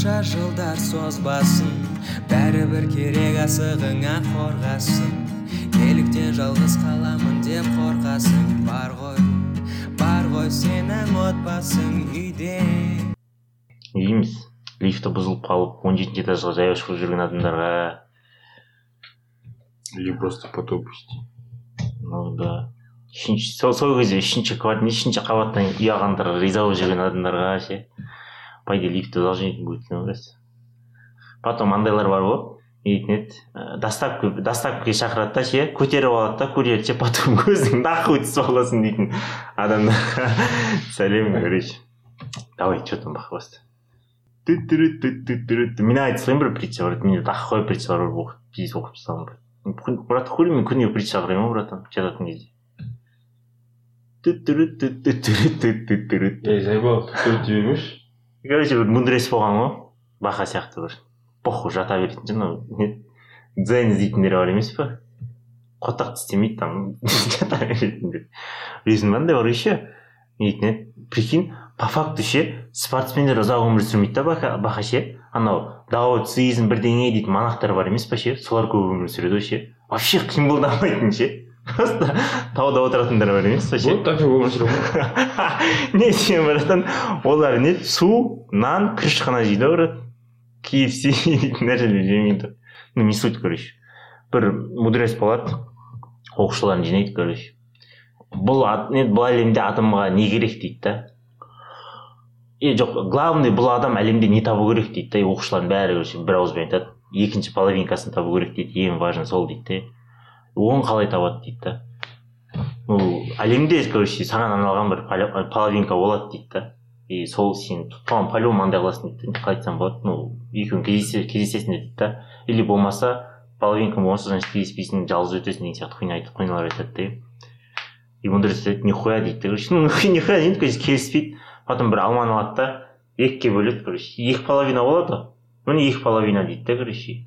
қанша жылдар созбасын бәрібір керек асығыңа қорғасын. Неліктен жалғыз қаламын деп қорқасың бар ғой бар ғой сенің отбасың үйде. Не дейміз лифті бұзылып қалып он жетінші этажға жаяу шығып жүрген адамдарға Или просто потоп пусти. ну да. Үшінші сол сол кезде үшінші квартира үшінші қабаттан үй алғандарға риза болып жүрген адамдарға ше? По идее должен будет мне кажется потом андайлар бар ғой не дейтін еді доставка доставкаға шақырады да ше көтеріп алады да курьер ше потом көзің нахуй түсіп қаласың дейтін адамдарға сәлем короче давай че там бақыласты мен айтып салайын бір притча брат менде такой притчалар бар оқып пиздец оқып тастағанмын брат хули мен күнде притча қараймын ғой братан жататын кезде Ей, тебе имеешь? Короче бір мудрец болған ғой бақа сияқты бір похуй жата беретін анау не дзен іздейтіндер бар емес па қотақты істемейді там жата беретіндер білесің ба андай бар еще дейтін еді прикинь по факту ше спортсмендер ұзақ өмір сүрмейді да бақа ше анау даоцизм бірдеңе дейтін монахтар бар емес па ше солар көп өмір сүреді ғой ше вообще қимылдамайтын ше просто тауда отыратындар бар емес ше Вот так өмір сүру не сен братан. Олар не су нан күріш қана жейді ғой брат kfc дейтін нәрселер жемейді. Ну не суть короче. Бір мудрец болады оқушыларын жинайды короче. Бұл бұл әлемде адамға не керек дейді да. Е жоқ главный бұл адам әлемде не табу керек дейді да. Оқушылардың бәрі короче бір ауызбен айтады. Екінші половинкасын табу керек дейді. Ең важный сол дейді де. Оны қалай табады дейді да. Ну әлемде короче саған арналған бір поло- половинка болады дейді да. И сол сен соған по любому андай қыласың дейді қалай айтсам болады. Ну екеуің кездесе- кездесесіңдер дейді да. Или болмаса половинка болмаса значит кездеспейсің жалғыз өтесің деген сияқты хуйня айтып хуйнялар айтады да. И мудрец айтады нихуя дейді короче ну нихуя дейді короче келіспейді. Потом бір алманы алады да екіге бөледі короче. Екі половина болады ғой. Міне екі половина дейді да короче.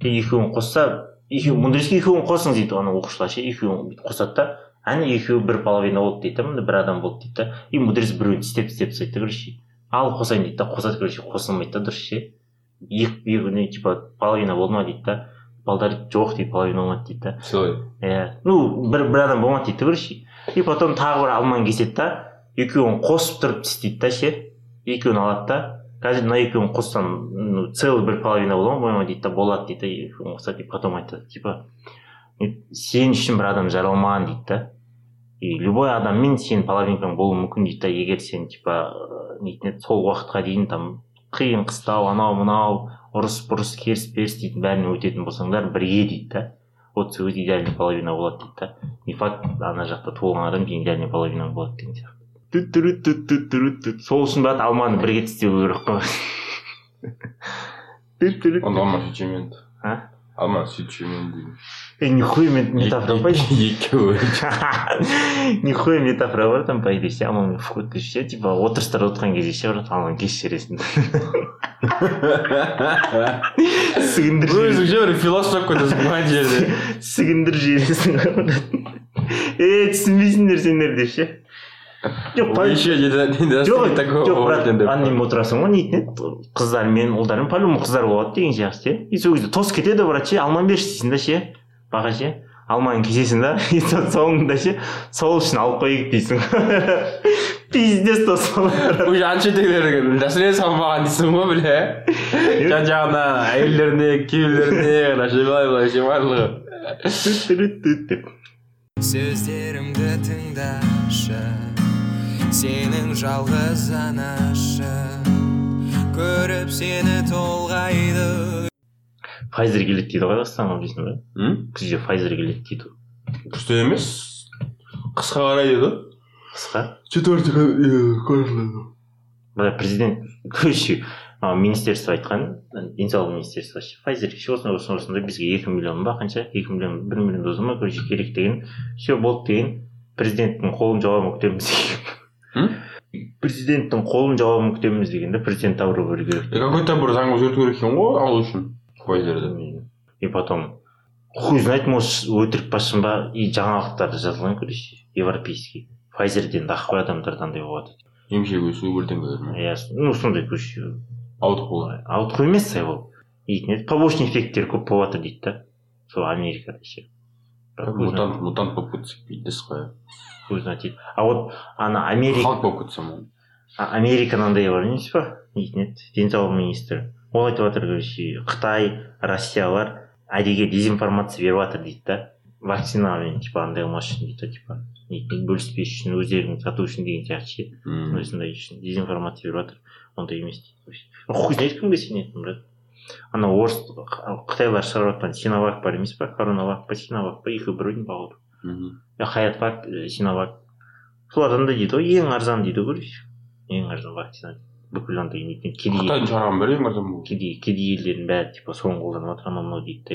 Екеуін қосса екеуі мудрецке екеуін қосыңыз дейді ана оқушылар ше. Екеуін бүйтіп қосады да. Әне екеуі бір половина болды дейді да міне бір адам болды дейді да. И мудрец біреуін тістеп тістеп тастайды да короче. Ал қосайын дейді да қосады короче қосылмайды да дұрыс ше. Екі типа половина болды ма дейді да. Балдар жоқ дейді половина болмады дейді да. Сыйлай. иә ну бір бір адам болмады дейді да короче. И потом тағы бір алманы кеседі да. Екеуін қосып тұрып тістейді да ше. Екеуін алады да. Қазір мына екеуін қоссам ну, целый бір половина бола ма дейді да болады дейді да екеуін қосады и потом айтады. Типа «Е, сен үшін бір адам жаралмаған дейді да. И любой адаммен сенің половинкаң болуы мүмкін дейді да егер сен типа э, нетін сол уақытқа дейін там қиын қыстау анау мынау ұрыс бұрыс керіс беріс дейтін бәрінен өтетін болсаңдар бірге дейді да. Вот сол кезде идеальный половина болады дейді да. Не факт ана жақта туылған адам идеальный половина болады деген сияқты. Сол үшін брат алманы бірге тістеу керек қой алма. А? Алма. Ей, нихуя мен- метафора па Екеуі. нихуя метафора бар там по идее ше алмамен ше типа отырыстар отырған кезде ше брат алманы сігіндіріп жібересің. Өзің же бір философ мына жерде. жібересің ғой брат. е түсінбейсіңдер сендер деп ше жоқ не не анемен отырасың ғой нетін еді қыздармен ұлдармен по любому қыздар болады деген сияқты ше и сол кезде тосып кетеді брат ше алманы берші дейсің да ше баға ше алманы кесесің да и сол соңында ше сол үшін алып қояйық дейсің пиздец тосып алады уже аншетегілер дәстүрге салмаған дейсің ғой бля жан жағына әйелдеріне күйеулеріне мына былай былай ше барлығы сөздерімді тыңдашы сенің жалғыз анашы көріп сені толғайды. Pfizer келеді дейді ғой қазақстанға білесің ба М? күзде Pfizer келеді дейді. Күшті емес. Қысқа қарай еді қысқа? Четвертый бірақ президент короче министерство айтқан денсаулық министерствосы Pfizer ше осындай осындай осындай бізге екі миллион ба қанша? Екі миллион бір миллион доза ма? Короче керек деген. Все болды деген президенттің қолын жауабын деген президенттің қолын жауабын күтеміз деген да президент таура беру керек И какой-то бір заң өзгерту керек екен ғой алу үшін Pfizer'ді и потом хуй знает может өтірік басшым ба и жаңалықтарда жазылған короче европейский Pfizerден ақ қой адамдарда андай болады емшек өсу бірдеңелер иә ну сондай короче ауытқу. Ауытқу емес сайлау дейтін еді побочный эффекттері көп болып жатыр дейді да. Сол америкада ше Бірақ мутант мутант болып кетсек бүйтесіз ғой көзін айтады а вот ана америка халық болып кетсем ол А- америка мынандай бар емес па дейтін еді денсаулық министрі ол айтып жатыр короче қытай россиялар әдейіге дезинформация беріп жатыр дейді да? Вакцинамен типа андай қылмас үшін дейді да типа бөліспес үшін өздерін сату үшін деген сияқты ше осындай үшін дезинформация беріп жатыр ондай емес дейді хуй знает кімге сенетін брат. Ана орыс қытайлар шығарып жатқан синовак бар емес па коронавак па синовак па? Екеуі бір один походу Мгм. хаятвак э, синовак. Солардан да дейді ғой ең арзан дейді ғой короче ең арзан вакцина. Бүкіл андай неткен кедей. Қытайдың шығарған бәрі ең арзан кедей кедей елдердің бәрі типа соны қолданып жатыр анау мынау дейді да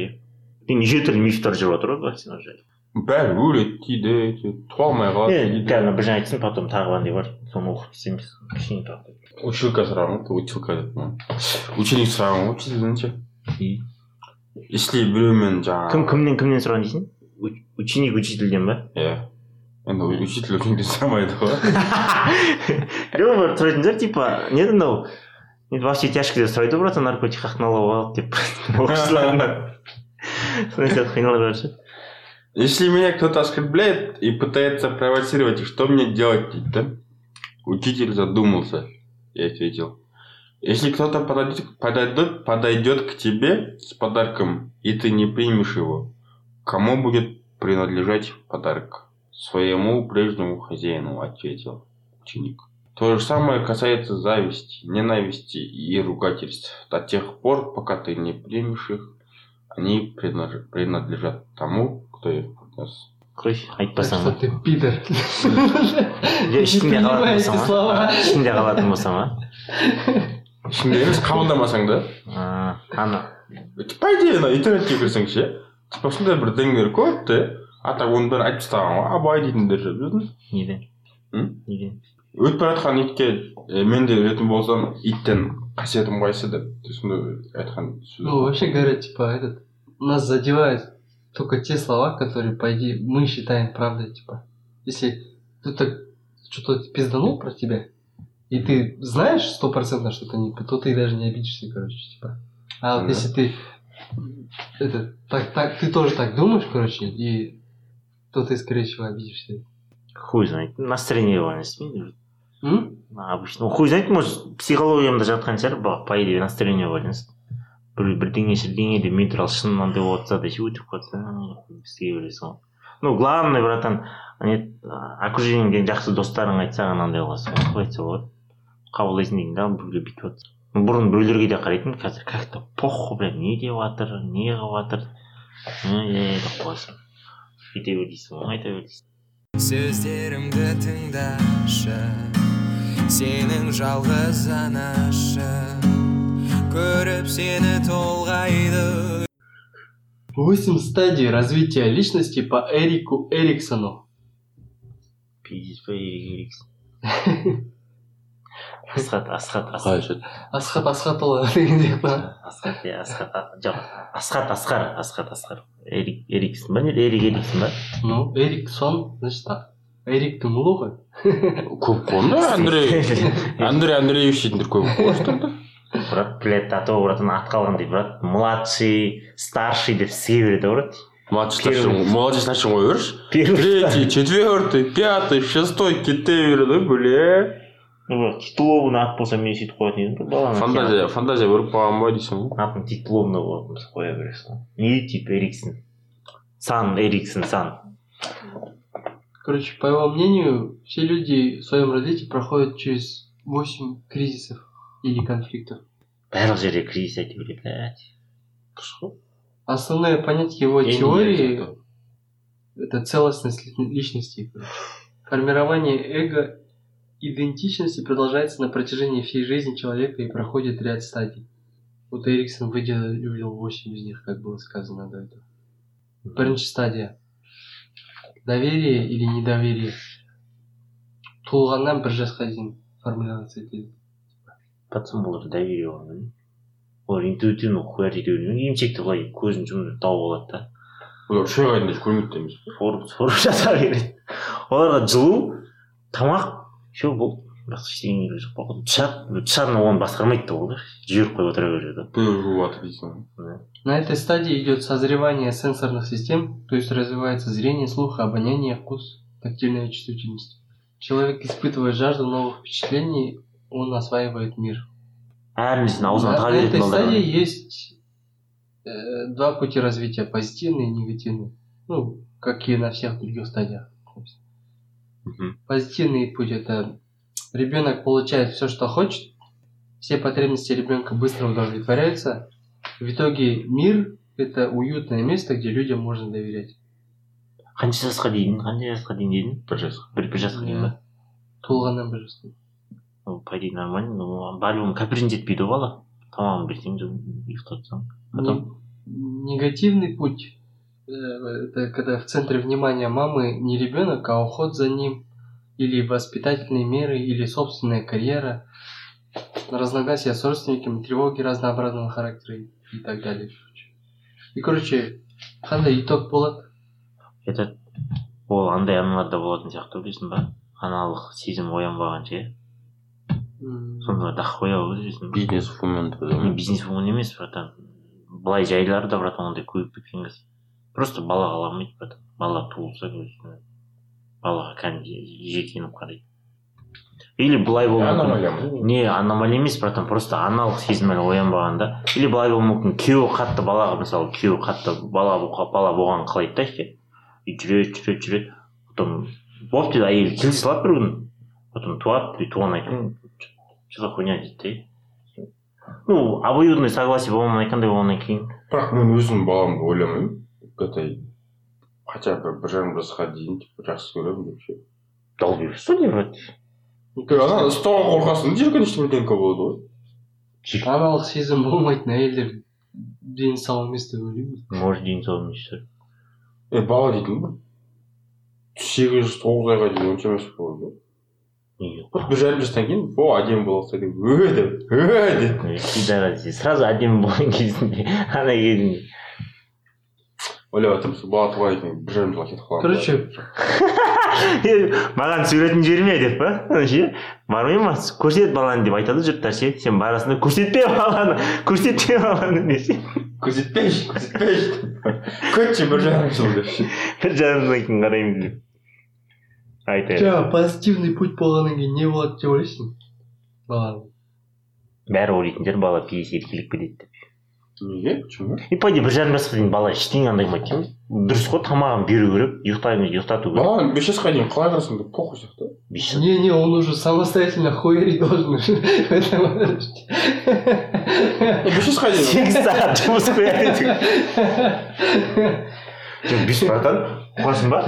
иә неше түрлі мифтар жүріп жатыр ғой вакцина жайлы. Бәрі өледі дейді туа алмай қалады қазір бір жаңа айтсын потом тағы қандай бар соны оқып істейміз кішкене тағы училка сұраған ғой училка деп ученик сұраған ғой учительден ше если біреумен жаңағы кім кімнен кімнен сұраған дейсің Уч- ученик учительден ба иә енді учитель ученикден сұрамайды ғой жоқ бір сұрайтын шығар типа не еді мынау енді во все тяжкие сұрайды ғой братан наркотик как налог алды деп оқушыларынан сондай сияқты қиналып жатыр ше если меня кто-то оскорбляет и пытается провоцировать что мне делать да учитель задумался я ответил если кто-то подойдет, подойдет, подойдет к тебе с подарком, и ты не примешь его, кому будет принадлежать подарок? Своему прежнему хозяину, ответил ученик. То же самое касается зависти, ненависти и ругательств. До тех пор, пока ты не примешь их, они принадлежат тому, қойшы Так айтпасаң ба пидор. Не қалатын ба слова. ешкімде қалатын ішінде емес қабылдамасаң да? А, ана по идее ана интернетке кірсең ше типа сондай бір дәңдер көп те а так оның бәрін айтып тастаған ғой абай дейтіндер ше білдің неден М? неден өтіп бара жатқан итке «Е, мен де өлетін болсам иттен қасиетім қайсы деп сондай айтқан сөз Ну, вообще говоря, типа, этот, нас задевают. Только те слова, которые, по идее, мы считаем правдой, типа. Если кто-то что-то пизданул про тебя, и ты знаешь стопроцентно, что это не то ты даже не обидишься, короче, типа. А вот Да. если ты это, так, так, ты тоже так думаешь, короче, и то ты, скорее всего, обидишься. хуй знает байланысты білмеймін М? обычно хуй знает может психологиямда жатқан шығар по по идее настроение байланысты бір бірдеңе бірдеңе деп мен туралы шын мынандай болып жатса ше өтіп қалса істей бересің ғой ну главный братан не окружениеңдегі жақсы достарың айтса ғана андай қыласың ғой қалай айтса болады қабылдайсың деймін да біреу бүйтіп жатыр бұрын біреулерге де қарайтынмын қазір как то похуй блядь не деп жатыр не қылып жатыр деп қоясың кете бер дейсің ғой айта бер дейсің сөздерімді тыңдашы сенің жалғыз анашы. Көріп сені толғайды. Восемь стадий развития личности по Эрику Эриксону. пиздец па ерек ерексің асхат. Асхат асхат Асхат Асхатұлы деген сияқты. асхат иә асхат жоқ асхат асқар асхат асқар эрик эриксің ба не эрик эриксің ба Ну, Эриксон, значит. Эриктің ұлы ғой. көп қой онда андрей. Андрей андреевич дейтіндер көп қой осында. брат блядь а то братан ат қалғандай брат младший старший деп сізге береді ғой брат младший Первый. старший младший старший қоя берші Первый. третий четвертый пятый шестой кете береді ғой бля ну бірақ титуловный ат болса мен сөйтіп қоятын едім ғой баланы фантазия фантазия көріп қалған ба дейсің ғой атын титуловный болатын болса қоя бересің ғой не типа эриксің сан эриксің сан Короче, по его мнению, все люди в своем развитии проходят через 8 кризисов или конфликтов. барлық жерде кризис айта береді блядь Основное понятие его Я не теории знаю, – это целостность ли- личности. короче. Формирование эго идентичности продолжается на протяжении всей жизни человека и проходит ряд стадий. Вот Эриксон выделил 8 из них, как было сказано до этого. Бірінші стадия. Доверие или недоверие. Туылғаннан бір жасқа дейін формулироваться етеді. пацан олар доверие болған олар интуитивно ете бермейді емшекті былай көзін жұмып тауып алады да олар үш айға дейін көрмейді емес сорып сорып жата береді оларға жылу тамақ все болды бірақ ештеңе керек жоқ тышақ тышаны оны басқармайды да ол да жіберіп қойып отыра береді жатыр дейсің ғой На этой стадии идет созревание сенсорных систем, то есть развивается зрение, слух, обоняние, вкус, тактильная чувствительность. Человек испытывает жажду новых впечатлений, он осваивает мир. әр нәрсені аузына На, тыға на этой беретін стадии балдар есть э, два пути развития, позитивный и негативный. Ну, как и на всех других стадиях. Мгм. Позитивный путь это ребенок получает все, что хочет, все потребности ребенка быстро удовлетворяются. В итоге мир это уютное место, где людям можно доверять. қанша жасқа дейін қанша жасқа дейін дедің бір жасқа бір бір жасқа дейін ба Толғаннан бір жасқа. Ну, по идее нормально но по-любому кәпірін жетпейді ғой бала тамағын берсең де ұйықтатсаң потом Не- негативный путь э, это когда в центре внимания мамы не ребенок, а уход за ним, или воспитательные меры, или собственная карьера, разногласия с родственниками, тревоги разнообразного характера и и так далее. И, короче, қандай итог болады это ол андай аналарда болатын сияқты білесің ба аналық сезім оянбағанша иә М, сонда дақ қоя бересің бизнес вумен не бизнес вумен емес братан. Былай жайлары да братан ондай көбейіп кеткен қазір просто бала қаламайды братан. Бала туылса балаға кәдімгі жиіркеніп қарайды. Или былай болуы мүмкін. Не аномалия емес братан. Просто аналық сезім әлі оянбағанда. Или былай болуы мүмкін. Күйеуі қатты балаға мысалы күйеуі қатты бала бала болғанын қалайды да ше и жүреді жүреді жүреді. Потом болды дейді әйелі келе салады бір күні потом туады и туғаннан кейін что за хуйня дейді да ну обоюдное согласие болмай айтқандай болғаннан кейін бірақ мен өзім баламды ойламаймын это хотя бы бір жарым жасқа дейін типа жақсы көремін деп ше беріп что делать ана ұстауға қорқасың жиіркенішті бірдеңке болады ғой аналық сезім болмайтын әйелдер дені сау емес деп ойлаймын может день сау емес шығар е бала дейтін бір сегіз жүз тоғыз айға дейін онша емес болады ғой бір жарым жастан кейін о әдемі болса деп ө деп ө деп сразу әдемі болған кезінде ана кезінде ойлап жатырмын сол бала туғаннан кейін бір жарым жылға кетіп қаламын короче маған суретін жіберме деп па ше бармай ма көрсет баланы деп айтады жұрттар ше сен барасың да көрсетпе баланы көрсетпе баланы десе көрсетпейші көрсетпейші күтші бір жарым жыл деп ше бір жарым жылдан кейін қараймыз деп айтайық жаңа позитивный путь болғаннан кейін не болады деп ойлайсың баланың бәрі ойлайтын шығар бала пиздец еркелеп кетеді деп. Неге? Почему? И по идее бір жарым жасқа дейін бала ештеңе андаймайды екен. Дұрыс қой тамағын беру керек ұйықтаймын ұйықтату керек. Баланы бес жасқа дейін қалай қарасаң да похуй сияқты. Бес жас. Не, не, он уже самостоятельно хуярить должен. Бес жасқа дейін. Сегіз сағат жұмыс қояды. жоқ бес братан? Ұқасың ба?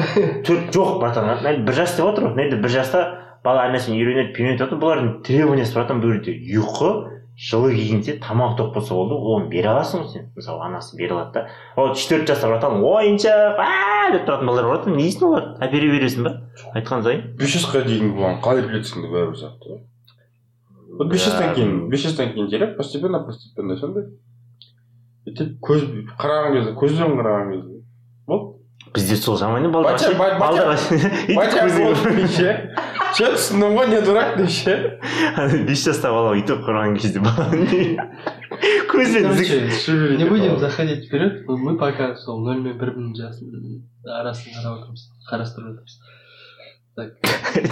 Төрт жоқ братан бір жас деп отыр ғой. Мына бір жаста бала әр нәрсені үйренеді үйренеді жатыр бұлардың требованиясы братан бұл жерде ұйқы жылы киінсе тамақ тоқ болса болды оны бере аласың ғой сен. Мысалы анасы бере алады да. Вот үш төрт жаста братан ойыншық! А деп тұратын балалар бар не дейсің оларды әпере бересің ба? Айтқан сайын. Бес жасқа дейінгі баланы қалай білесің бәрібір сияқты ғой вот бес жастан кейін бес жастан кейін келіп постепенно постепенно сондай. Бүйтіп көз қараған кезде көзден қараған кезде. Болды бізде сол заман балдар? Ше түсіндің ғой не дурак деп ше бес жаста бала өйтіп құрған кезде не? Будем заходить вперед, мы пока сол нөл мен бір мың жас арасын қарап отырмыз қарастырып отырмыз. Так.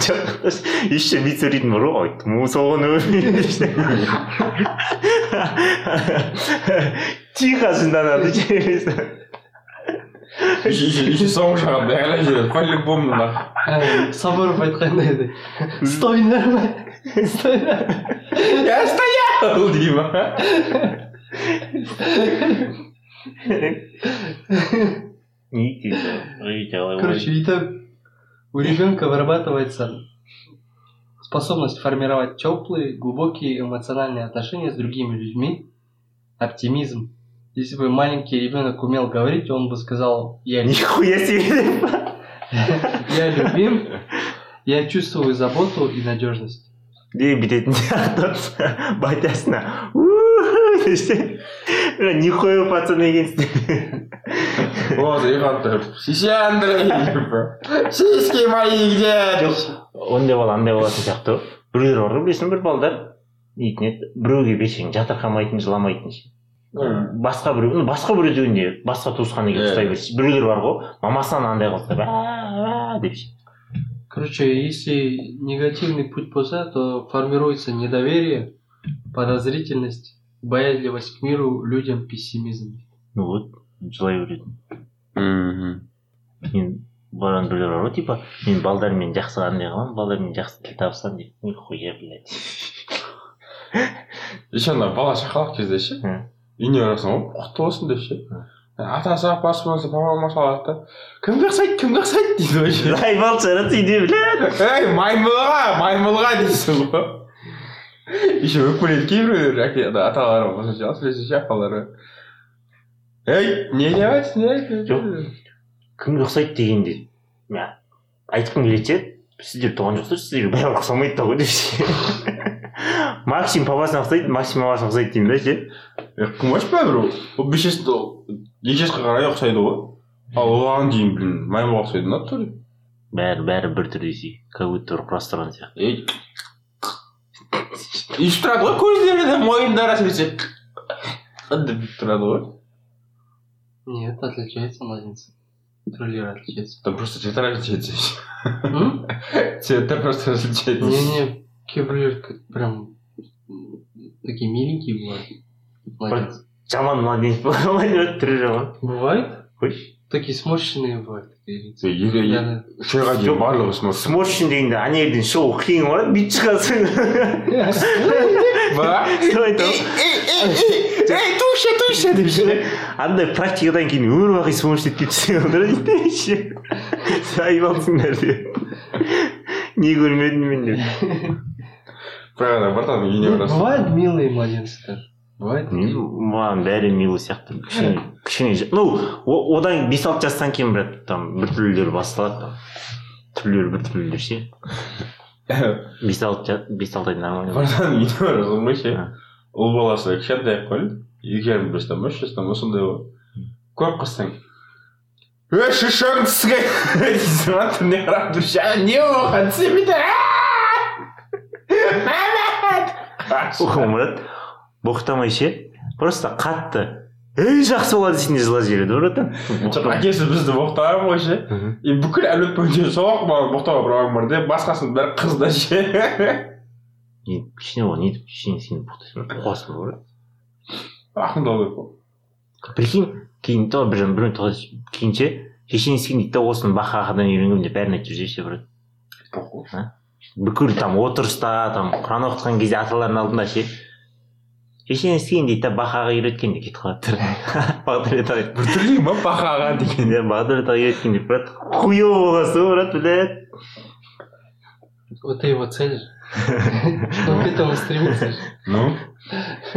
Жоқ еще сөйлейтін бар ғой айттым соған тихо жынданады еще соңғы жағын бәрі жүреді по-любому нахуй ә, сабыров айтқандай еді стой нормально стой нормально я стоял дей ма Короче, итог. У ребенка вырабатывается способность формировать теплые, глубокие эмоциональные отношения с другими людьми, оптимизм. Если бы маленький ребенок умел говорить, он бы сказал, я, нихуя себе. Я любим, я чувствую заботу и надежность. де бүйтетін сияқты батясына нихуя пацан екенсің вот иған тұрып сиси андрей сиськи мои где? Ондай бала андай болатын сияқты ғой біреулер бар ғой білесің бір балдар. Нетін еді біреуге берсең жатырқамайтын жыламайтын ше басқа біреу ну басқа біреу дегенде басқа туысқан екен Иә. ұстай берсе. біреулер бар ғой. Мамасынан андай қылса «Бә, бә» деп ше. Короче, если негативный путь болса, то формируется недоверие, подозрительность, боязливость к миру, людям, пессимизм. ну вот жылай береді. Мхм мен барған біреулер бар ғой типа мен балдармен жақсы андай қыламын балдармен жақсы тіл табысамын дейді нихуя блядь. Еще ана бала шақалақ кезде ше. Үйіне барасың ғой құтты болсын деп ше атасы апасы папа мамасы алады да кімге ұқсайды кімге ұқсайды дейді вообще айбал шығарады үйде блядь ей маймылға маймылға дейсің ғой еще өкпелейді кейбіреулер аталары болса әсіресе апалары ей не айтсың ей Жоқ. кімге ұқсайды дегенде мен айтқым келеді ше сіздер туған жоқсыздар сіздерге бәрібір ұқсамайды да ғой деп максим папасына ұқсайды максим мамасына ұқсайды деймін да ше кім аш бәрібір ол бес жаста екі жасқа қарай ұқсайды ғой ал оған дейін блин маймылға ұқсайды ма то ли бәрі бәрі бір түр десе как будто бір құрастырған сияқты ей өйстіп тұрады ғой көздері де мойындары әсіресе деп тұрады ғой Нет, отличается младенцы. Троллеры отличаются. там просто цвета различаются М? цвета просто различаются Не-не, кейбіреулер как прям такие миленькие бывают. Младенцы. жаман ғой түрі жаман Бывает? қойшы Такие сморщенные бывают. такие лица. еле Я- үш айға дейін барлығы сморт сморщин дегенде ана жерден шығу қиын ғой бүйтіп шығасың ей туша туша деп ше андай практикадан кейін өмір бақи сморщить етіп кетсең дейді ше айбалсыңдар деп не көрмедім мен деп бірақ ана братан үйіне барасың Бывают милые младенцы. Бывает мен маған бәрі милый сияқты. Кішкене кішкене ну одан бес алты жастан кейін брат там біртүрлілер басталады там. Түрлері біртүрлілер ше. Бес алты бес алты ай нормально. Братан үйіне барасың ғой ше ұл баласы кішкентай ақ қой. Екі жарым жастан ба үш жастан ба сондай ғой. Көріп қалсаң. Ей шишаң тісіңе дейсің ғой түріне қарап тұр? Ше не болған брат боқтамай ше просто қатты ей жақсы болады десең де жылап жібереді братан әкесі бізді боқтаған ғой ше. И бүкіл әлеумет бойынша сол баланы боқтауға бір бар да басқасының бәрі қыз да ше. Не кішкене ғой не кішкене сені боқтайсың. Қуасың ғой ақындау керек қой прикинь кейін то бір біреу кейін ше шешең дейді да осыны бақағадан үйренгенмін деп бәрін айтып жүрсе ше брат бүкіл там отырыста там құран оқытқан кезде аталардың алдында ше шешең істеген дейді да бақаға үйреткен деп кетіп қалады бағдәулет ағай біртүрлі ма бақаға деген иә бағдәулет ағай үйреткен деп брат хуево боласың ғой брат блядь Вот это его цель. же. Он к этому стремится. же. ну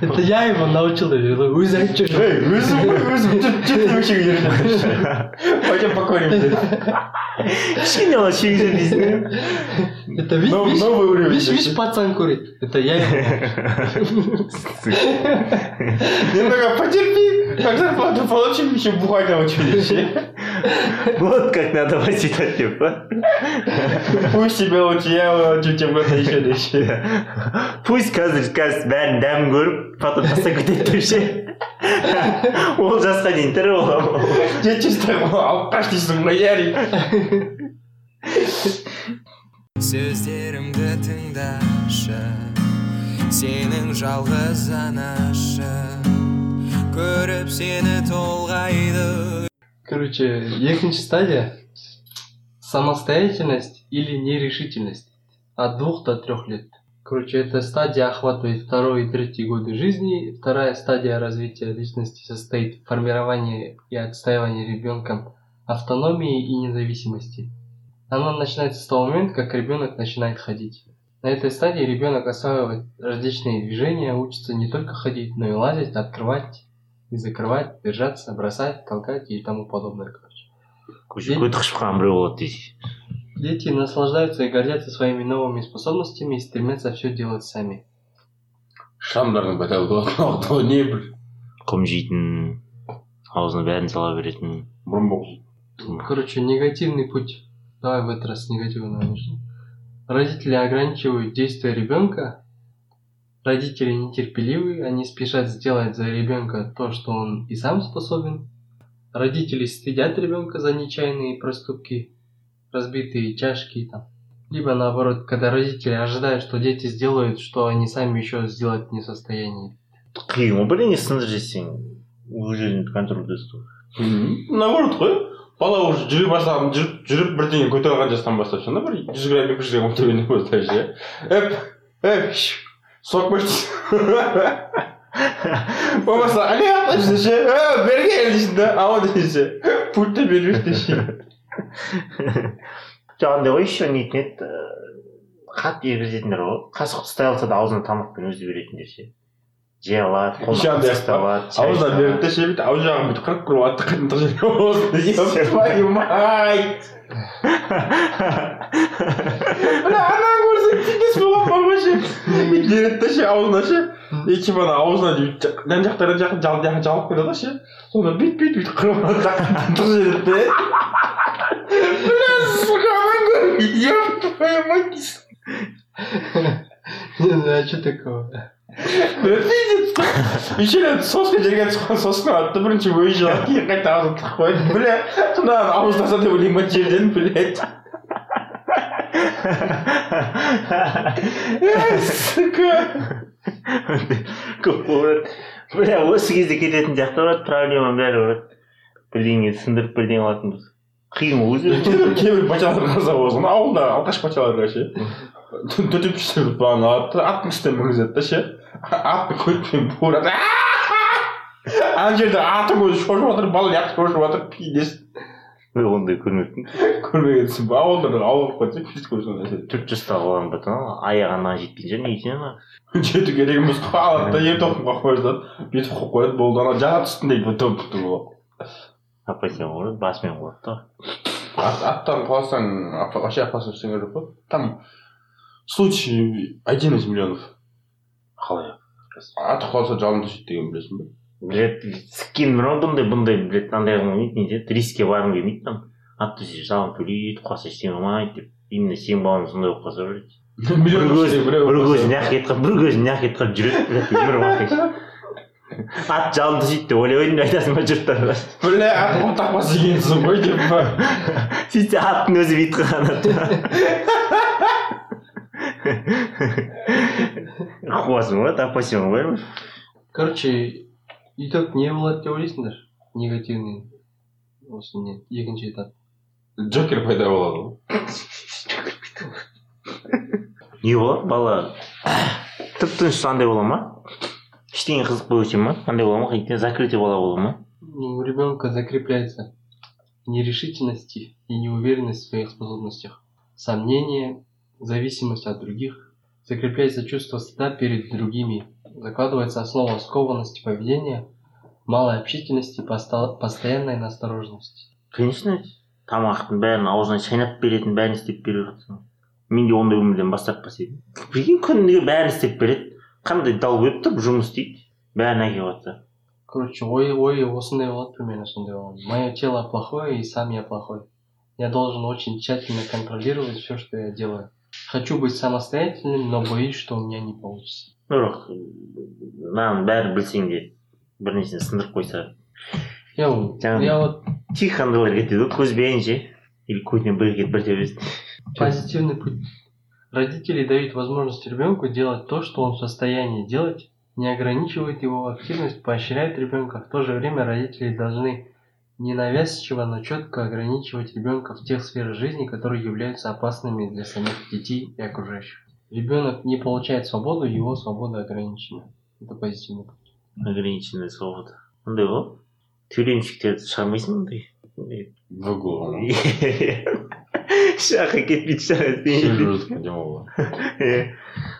Это я его научил. я говорю, Өзі айтшы. ей өзім ғой өзім жүр жүр өшеге үйретемін пойдем покурим кішкене ғана шегізеді дейсің иә Это видишь, Нов- видишь, новый уровень. видишь, видишь, пацан курит. Это я его. немного потерпи как зарплату получим еще бухать научились вот как надо воспитать деп па пусть тебя лучше я научу чем это еще да Еще пусть қазір қазір бәрін дәмін көріп потом тастап кетеді деп ше ол жасқа дейін тірі боламын же чисто алып қаш дейсің ғой иә сөздерімді тыңдашы сенің жалғыз анашы көріп сені толғайды. Короче, екінші стадия. Самостоятельность или нерешительность? От двух до трех лет. Короче, эта стадия охватывает второй и третий годы жизни. Вторая стадия развития личности состоит в формировании и отстаивании ребенком автономии и независимости. Она начинается с того момента, как ребенок начинает ходить. На этой стадии ребенок осваивает различные движения, учится не только ходить, но и лазить, открывать и закрывать, держаться, бросать, толкать и тому подобное. Короче. көше көтіп шыққан біреу болады дейсің Дети наслаждаются и гордятся своими новыми способностями и стремятся все делать сами. шамдардың бәтәл не бір құм жейтін аузына бәрін сала беретін бұрын болып Короче, негативный путь. Давай в этот раз с негатива начнем. Родители ограничивают действия ребенка. Родители нетерпеливы, они спешат сделать за ребенка то, что он и сам способен. Родители стыдят ребенка за нечаянные проступки, Разбитые чашки там. Либо наоборот, когда родители ожидают, что дети сделают, что они сами еще сделать не в состоянии. қиын ғой бірдеңе сынып жесең өз өзіңді контрольда ұстау наоборот қой бала уже жүре бастаған жүріп жүріп бірдеңе көтере алған жастан бастап ше бір жүз грамм екі жүз грамм төбене бастап ше эп эп соғып қойшы болмаса аяқ десе ше «Ә, берген дейсің да? Ау десе пультті беріп ше жаңағындай ғой еще нетін еді қатты егізетіндер ғой қасық ұстай алса да аузына тамақпен өзі беретіндер ше жей алады аузына де ше бүйтіп ау жағын бүйтіп қырып қырып алады қырындық жерге твою ананы көрсең теңдес болған бар ғой ше бүйтіп береді да ше аузына ше и типа ана аузына бүйтіп жан жақтардан жақын жал жақын жалып қояды ғой ше сонда бүйтіп бүйтіп бүйтіп қырып алады қырындық жібереді да бля сука ананы көріп еб твою мать Не знаю, что такого? рет соска жерге түсіп қалған сосын алады да бірінші өй жуады кейін қайта аузына тығып қояды бля аузына салса деп ойлаймын ма жерден блять сука көп болады бля осы кезде кететін сияқты болады проблема бәрі болады бірдеңе сындырып бірдеңе алатын болса қиын ғой өзі кейбір бачалар қазақ болсын ауылда алкаш бачаларға ше. Төтеп түсіріп алады да аттың үстіне мінгізеді да ше. Атты көтпен буырады. Ана жерде атың өзі шошып жатыр бала жақсы шошып жатыр пиздец. Мен ондай көрмеппін. Көрмегенсің ба ауылда ауыл қойса пиздец төрт жастағы балам бата аяғы анаған жетпейінше не дейсің ана. Жету керек емес қой алады да ер тоқым қойып қояды да бүйтіп қойып қояды болды ана жанат үстінде бүтіп бүтіп болады апасымен қояды басымен қояды да Ат- аттан құласаң апа- вообще опасно ештеңе жоқ қой там случай один из миллионов қалай аты құласа жалын түседі деген білесің ба блять сіккен бірақ бұндай бұндай блять андай қылмайды не дейді рискке барғым келмейді там ат десе жалын төлейді құласа ештеңе қылмайды деп именно сенің балаң сондай болып қалса бір көзі біреу бір болса. көзі нақ етіп бір көзі нақ етіп жүреді блять өмір бақи ат жалын түсейді деп ойлап едім айтасың ба жұрттарға бля ат таппас екенсің ғой деп па сөйтсе аттың өзі бүйтіп қалған қуасың ба таппасың ғой Короче, итог не болады деп ойлайсыңдар негативный осы не екінші этап джокер пайда болады ғой не болады бала тып тыныш андай бола ма ештеңе қызықпай өсе ма андай бола ма какие закрытый бала бола ма у ребенка закрепляется нерешительность и неуверенность в своих способностях, сомнение, зависимость от других, закрепляется чувство стыда перед другими, закладывается основа скованности поведения, малой общительности, поста- постоянной настороженности. конечно тамақтың бәрін аузына шайнап беретін бәрін істеп беріп жатсың мен де ондай өмірден бас тартпас едім прикинь күніге бәрін істеп береді. Қандай дал беріп тұрып жұмыс істейді бәрін әкеліп жатса Короче, ой, ой, осындай болады примерно сондай болады. Мое тело плохое и сам я плохой. Я должен очень тщательно контролировать все, что я делаю. Хочу быть самостоятельным, но боюсь, что у меня не получится. бірақ мынаның бәрін білсең де бір нәрсені сындырып қойса Я, вот- Жаңағы- я вот тихо андайлар кетеді ғой көзбен ше или көтіне бір кетіп бір төбесін позитивный путь. Родители дают возможность ребенку делать то, что он в состоянии делать, не ограничивают его активность, поощряют ребенка. В то же время родители должны ненавязчиво, но четко ограничивать ребенка в тех сферах жизни, которые являются опасными для самих детей и окружающих. Ребенок не получает свободу, его свобода ограничена. Это позитивный путь. ограниченная свобода андай ғой тюремщиктерді шығармайсың ондай в угол жаққа кетпейді шыға демалға иә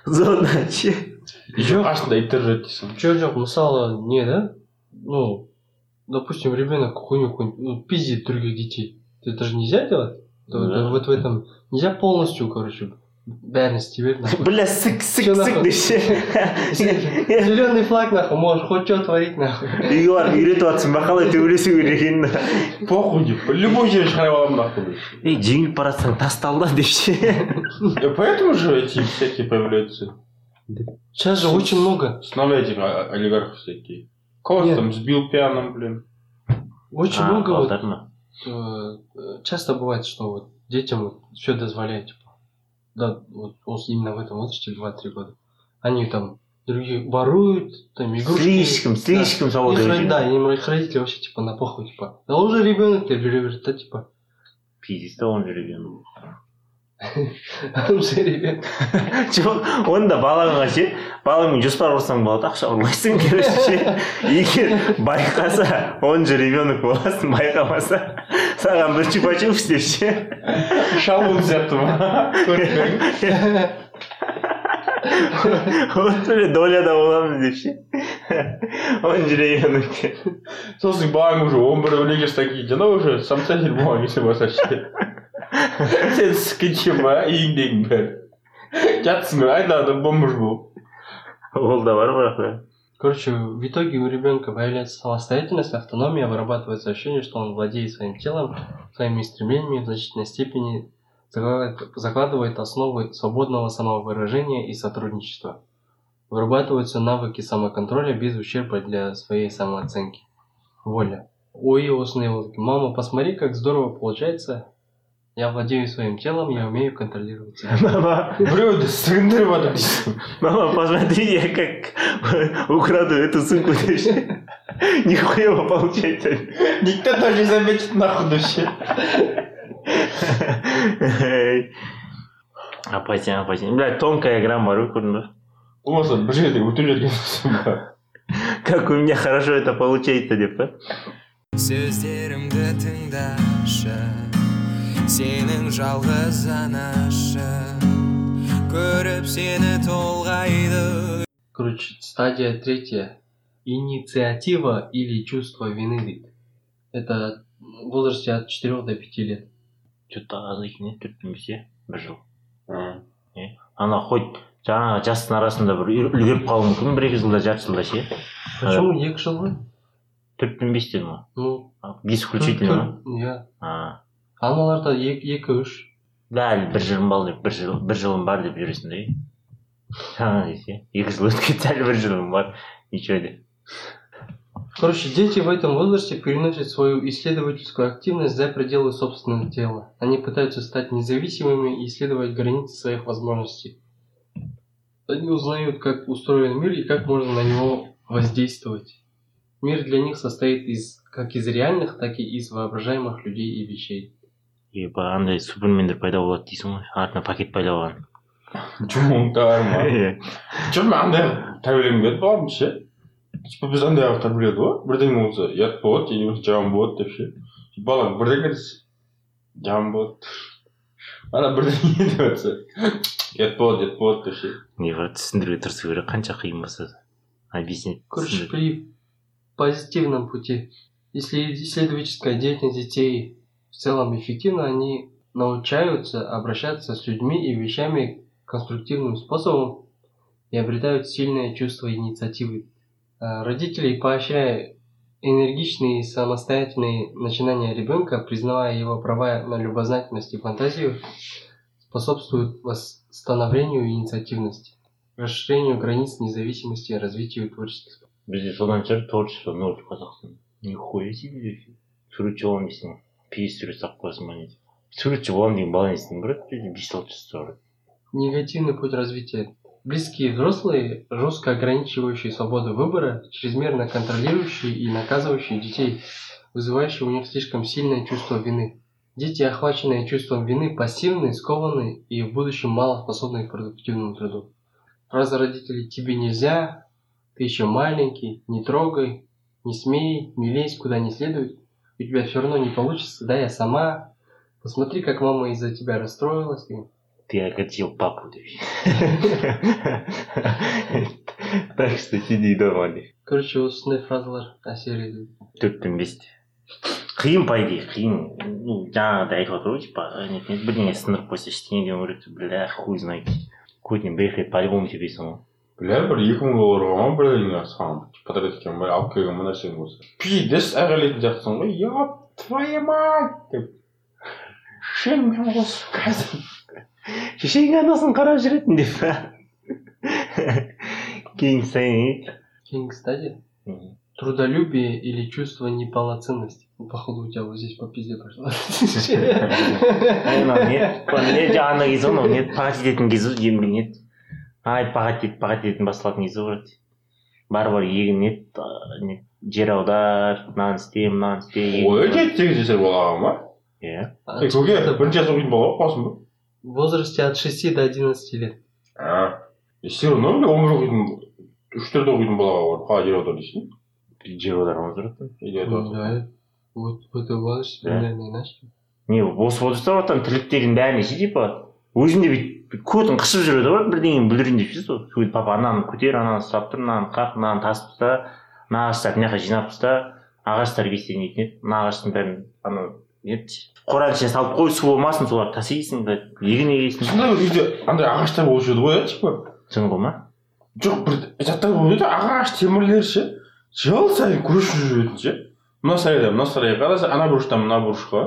зона ше еще қасында иттер жүреді дейсің Чё, жоқ, мысалы, не, да? Ну, допустим, ребенок хуйню какую-нибудь, ну, пиздит других детей. Это же нельзя делать? То- Да. то вот в этом нельзя полностью, короче, бәрін істей бер нахуй бля сік сік Чё сік нахуй? деп ше зеленый флаг нахуй можешь хоть что творить нахуй үйге барып үйретіп жатрсың ба қалай төбелесу керек екенін похуй деп любой жерге шығарып аламын нахуй ей жеңіліп бара жатсаң тастал да деп ше И поэтому же эти всякие появляются сейчас же очень много снова этих а- олигархов всякие кого Нет. там сбил пьяным блин очень А, много вот балдар ма э, э, часто бывает, что вот детям вот все дозволяют, типа, Да, вот осы именно в этом возрасте 2-3 года. Они там другие воруют, там игрушки. слишком слишком Их свобода ро- режим. да, им их родители вообще типа на похуй, типа, да он же ребенок, ты говоришь, да, типа, пиздец та он он же ребенок. жоқ оны да балаңа ше балаңмен жоспар құрсаң болады ақша ұрлайсың короче ше егер байқаса он же ребенок боласың байқамаса саған бір чупа чупс деп ше? Шалун сияқты ма? Осындай доляда боламыз деп ше? Он же ребенок деп сосын балаң уже он бір он екі жасқа келгенде анау уже самсатель болған кезде болса ше? Сен скетчі ма үйіңдегінің бәрі? Жатсың ғой айналада бомж болып ол да бар бірақ. Короче, в итоге у ребенка появляется самостоятельность, автономия, вырабатывается ощущение, что он владеет своим телом, своими стремлениями, в значительной степени закладывает, основы свободного самовыражения и сотрудничества. Вырабатываются навыки самоконтроля без ущерба для своей самооценки. Воля. Ой, осные вот, мама, посмотри, как здорово получается. Я владею своим телом, я умею контролировать себя. мама біреуді сіңдіріп жатыр дейсің мама посмотри я как украду эту сумку деп ше нихуево получается никто даже не заметит нахуй деп ше апатин апатин бля тонкая грань бар ғой көрдің ба болмаса бір жерде өтіп жүргенсің ба как у меня хорошо это получается деп па сөздерімді тыңдашы сенің жалғыз анашы көріп сені толғайды Короче, стадия третья. Инициатива или чувство вины. дейді. Это в возрасте от 4 до 5 лет. че то аз екен иә төрт иә бір жыл ана хоть жаңағы жастың арасында бір үлгеріп қалуы мүмкін бір екі жылда жарты жылда ше Почему екі жыл ғой? төрт пен бес дедім ғой Ну, А, бес включительно ма иә. А, Аналарда екі, екі үш. да әлі бір жылым бар деп бір жыл бір жылым бар деп жүресің да жаңа десе екі жыл өтіп кетсе әлі бір жылым бар ничего деп Короче, дети в этом возрасте переносят свою исследовательскую активность за пределы собственного тела. Они пытаются стать независимыми и исследовать границы своих возможностей. Они узнают, как устроен мир и как можно на него воздействовать. Мир для них состоит из как из реальных, так и из воображаемых людей и вещей. Е андай супермендер пайда болады дейсің ғой артынан пакет байлап жұмыңдар ма алған жоқ мен андай тәрбиеленбедім балам ше типа біз андай қылып тәрбиеледі ғой бірдеңе болса ұят болады немесе жаман болады деп ше балаң бірдеңе десе жаман болады ана бірдеңе деп жатса ұят болады ұят болады деп ше не бар түсіндіруге тырысу керек қанша қиын болса да объяснить Короче, при позитивном пути, если исследовательская деятельность детей в целом эффективна, они научаются обращаться с людьми и вещами конструктивным способом и обретают сильное чувство инициативы. А, Родители, поощряя энергичные и самостоятельные начинания ребенка, признавая его права на любознательность и фантазию, способствуют восстановлению инициативности, расширению границ независимости и развитию творчества. бізде содан шығар творчество ноль в қазақстан нихуя себе десе суретші боламын дейсің пьес сурет салып қоясың ба не деп. суретші боламын деген бала несіне барады бізде бес алты жаста барады Негативный путь развития. Близкие взрослые, жестко ограничивающие свободу выбора, чрезмерно контролирующие и наказывающие детей, вызывающие у них слишком сильное чувство вины. Дети, охваченные чувством вины, пассивны, скованы и в будущем мало способны к продуктивному труду. Фраза родителей «тебе нельзя», «ты еще маленький», «не трогай», «не смей», «не лезь куда не следует», «у тебя все равно не получится», «да я сама», «посмотри, как мама из-за тебя расстроилась», и ты окатил папу деп так что сиди дома деп Короче, осындай фразалар әсер етеді. төрт пен бесте қиын по идее қиын ну жаңағыдай айтып отыр ғой типа нет нет бірдеңе сындырып қойса ештеңе деген керек бля хуй знает көтінен бір екі рет по любому тебесің ғой бля бір екі мың долларға ма бірдеңе саған потратить еткен ба алып келген ба нәрсең болса пиздец айғайлайтын сияқтысың ғой еп твою мать деп шешеңмен қосып қазір шешең анасын қарап жүретін деп Кейінгі стадия трудолюбие или чувство неполноценности. Походу, у тебя вот здесь по пизде пошло. не не жаңағы кезі ғой не пағат ететін кезі ғой енді не ай пағат ет пағат ететін басталатын кезі ғой бар бар егін не не жер аудар мынаны істе мынаны істе ой жеті сегіз жасар балаға ма иә. Көке это бірінші класс оқитын бала ғой қосым ба? В возрасте от 6 до 11 лет. а все равно бля он бір оқитын үш төртте оқитын балаға барып қалай жер аудар дейсің? Жер аударған жүреді или Ну, это да, вот в этом возрасте Да. примерно иначе. не осы возрастта оттан тірліктердің бәріне ше типа өзінде бүйтіп көтін қышып жүреді ғой бірдеңені бүлдірейін деп ше сол сөйтіп папа ананы көтер ананы ұстап тұр мынаны қақ мынаны тасып таста мына ағаштарды мына жаққа жинап таста ағаштар бесен дейтін еді мына ағаштың бәрін ана не еді қораның ішіне салып қой су болмасын соларды тасисың да егін егесің. Сондай бір үйде андай ағаштар болушы еді ғой иә типа. Жыңғыл ма? Жоқ бір заттар болып еді ағаш темірлер ше жыл сайын көшіп жүретін ше. Мына сарайдан мына сарайға қараса ана бұрыштан мына бұрышқа.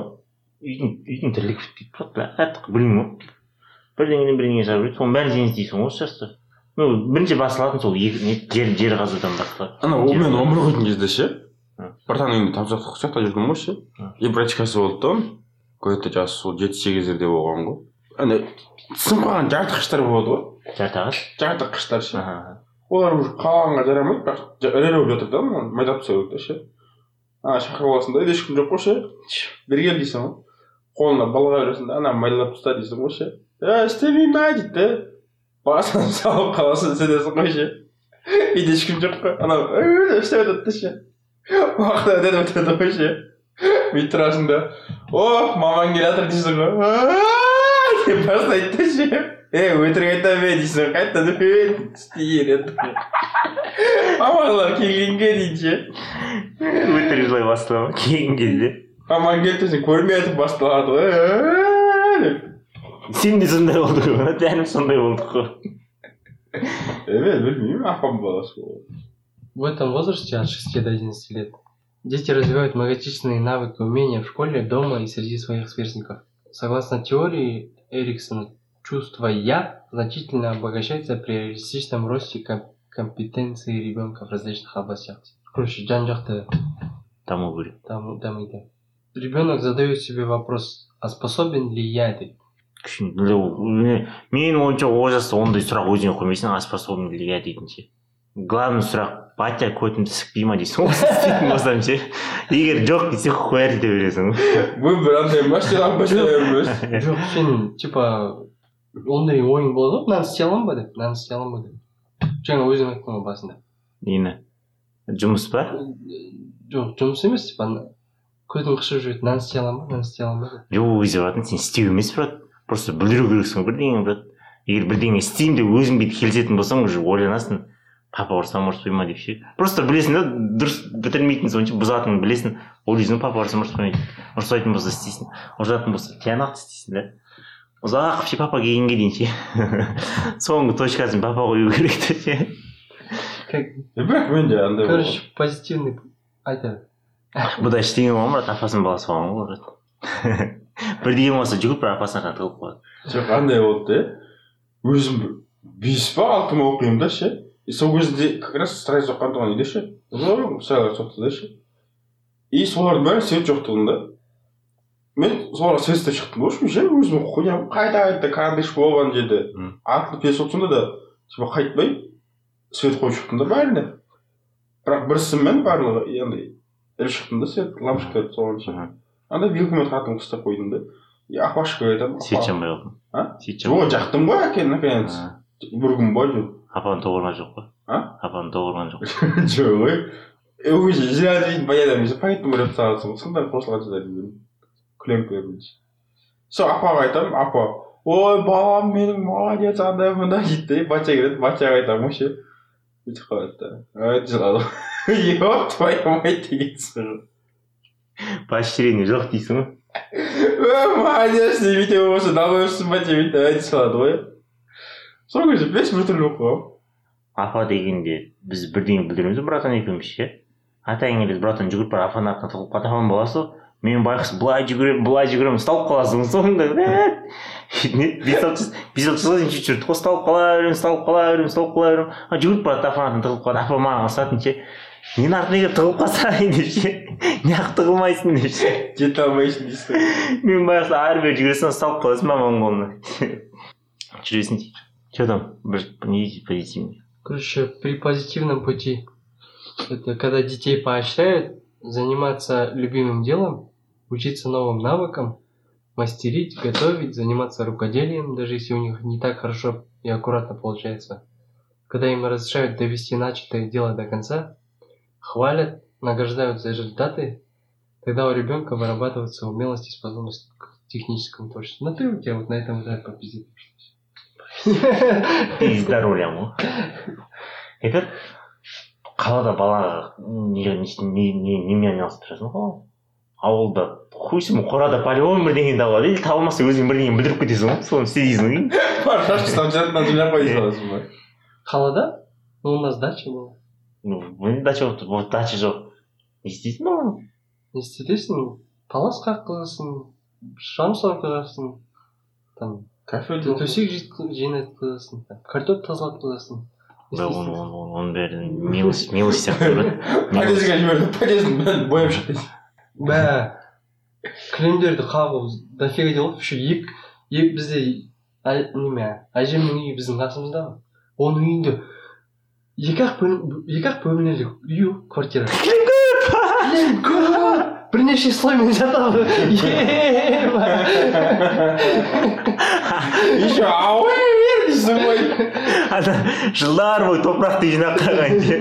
Үйдің үйдің тірлігі бітпейді артық білмеймін. ғой бірдеңеден бірдеңе шығарып жүреді соның бәрін сен істейсің ғой осы жаста ну бірінші басталатын сол екі не жер жер қазудан басталады ана ол мен он бір оқитын кезде ше? Таңда үйінде тамсақтық сияқты жүрдім ғой ше? И практикасы болды да. Оның где то жасы сол жеті сегіздерде болған ғой. Ана сынып қалған жарты қыштар болады ғой. Жарты ағаш? Жарты қыштар ше? Олар уже қалғанға жарамайды бірақ ірі болып жатыр да оны майдап тастау керек та ше? Ана шақырып аласың да үйде ешкім жоқ қой ше? Бері кел дейсің ғой. Қолына балға бересің да ана майлап таста дейсің ғой ше? Е істемеймін дейді да басын салып қаласың сенесің ғой ше үйде ешкім жоқ қой анау «Ө, деп істеп жатады да ше уақыт өтеді өтеді ғой ше бүйтіп тұрасың да о мамаң келе жатыр дейсің ғой деп бастайды да ше е өтірік айта ме дейсің ғой қайтадан «Е, істей береді мамалар келгенге дейін ше өтірік жылай бастала ма келген кезде мамаң келді сен көрмей жатып басталады ғой «Ааа!» деп сен де сондай болдың ғой бәріміз сондай болдық қой е мен білмеймін апам баласы ғой В этом возрасте от 6 до 11 лет дети развивают многочисленные навыки и умения в школе, дома и среди своих сверстников. Согласно теории Эриксона, чувство «я» значительно обогащается при реалистичном росте ком- компетенции ребенка в различных областях. Короче, жан-жақты даму керек там, дамиды. Ребенок задает себе вопрос, а способен ли я деп? Кішкене менің ойымша ол жаста ондай сұрақ өзіңе қоймайсың а способен ли я дейтін ше главный сұрақ батя көтімді сікпей ма дейсің ғой істейтін болсам ше егер жоқ десе қоя дей бересің ғой бір андай ма жоқ сен типа ондай ойың болады ғой мынаны істей аламын ба деп мынаны істей аламын ба деп жаңа өзің айттың ғой басында нені жұмыс па жоқ жұмыс емес типа көзің қышып жүреді мынаны істей аламын ба мынаны істей аламын ба деп жоқ ол кезде баратын сен істеу емес брат просто білдіру керексің ғой бірдеңе брат. Егер бірдеңе істеймін деп өзің бүйтіп келісетін болсаң уже ойланасың. Папа ұрсам ұрыспай ма деп ше. Просто білесің да дұрыс бітірмейтін сонша бұзатынын білесің. Ойлайсың папа ұрсам ұрыспай ұрыспайтын болса істейсің ұрысатын болса тиянақты істейсің да. Ұзақ ше папа келгенге дейін ше. Соңғы точкасын папа қою керек та ше. Бірақ менде андай короче позитивный айта бер. бұда ештеңе болған брат. Апасының баласы болған ғой брат. бірдеңе болса жүгіріп бір апасына ғана тығылып қалады жоқ андай болды да өзім бір бес па алты ма оқимын да ше и сол кезде как раз страйс оққан туған үйде ше сайлар соқты да ше и солардың бәрі свет жоқтығында мен соларға свет істеп шықтым в общем ше өзім хуям қайта қайта карандаш болып ана жерде Мм. артылып келе сонда да типа қайтпай свет қойып шықтым да бәріне бірақ бір сыммен барлығы андай іліп шықтым да свет лампочкаларды соған ше. Анда вилкамен қатың ұстап қойдым да. И апашкаға айтамын свет «Апа». жанбай қалдың А? жоқ жанбай жақтым ғой әке наконец? Бір күн бойы жүрдім. апаны доғырған жоқ па? А? апаны доғырған жоқ. Жоқ ой. Е, уже зря дейтін баяғыдан бері поэтому рэп саласың ғой сондай қосылған сөздер клемптердің сол апаға айтамын апа ой балам менің молодец андай мындай дейді да батя келеді батяға айтамын ғой ше бүйтіп қалады да. Жылады ғой еп твою мать ғой поощрение. Жоқ дейсің ғой Э, молодец демейте болмаса ба демейді әйте салады ғой сол кезде бес біртүрлі болып қалғанмын апа дегенде біз бірдеңе білдіреміз ғой братан екеуміз ше атайын келеді братан жүгіріп барып апаның артынан тығылып қалады апам баласы ғой мен байғұс былай жүгіремін былай жүгіремін ұсталып қаласың соңында бес алты бес алты жасқа дейін сөйтіп жүрдік қой ұсталып қала беремін ұсталып қала беремін ұсталып қала беремін жүгіріп барады апаның артынан тығылып қалады апа маған ұрысатын ше менің артыма келіп тығылып қалсаң деп ше неғып тығылмайсың деп ше жете алмайсың дейсің ғой. мен байғұс ары бері жүгірсем ұсталып қаласың маманың қолына жүресің дейді че там бір не позитивный Короче, при позитивном пути, это когда детей поощряют заниматься любимым делом, учиться новым навыкам, мастерить, готовить, заниматься рукоделием, даже если у них не так хорошо и аккуратно получается. Когда им разрешают довести начатое дело до конца, хвалят, награждают за результаты, тогда у ребенка вырабатывается умелость и способность к техническому творчеству. Ну ты у тебя вот на этом этапе попиздит. пизда рулям ғой айтады қалада балаға не не- не- не- немен айналысып тұрасың ғой ауылда хуйсың қорада по-любому бірдеңені табылады или табылмаса өзің бірдеңені бүлдіріп кетесің ғой соны істе дейсің ғой бар шашты ұстап жатынан жинап қой дей саласың ба Холода? Ну, у нас дача была. Ну менде дача вот вот дача жоқ не істейсің ол Не істетесің талас қаққызасың шам сорғызасың там кафе тө- төсек там, картоп тазалатқызасың оның бәрі мелочь мелочь сияқты көрінеді подъездге жіберді подъездің бәрін бояп шық дейсің бә кілемдерді қағу дофига ғой еще екі екі бізде неме әжемнің үйі біздің қасымызда ғой оның үйінде екі ақ бөлме екі ақ бөлмелі үй квартира бірнеше слоймен жатады еще ауа бер дейсің ғой ана жылдар бойы топырақты жинап қалған ше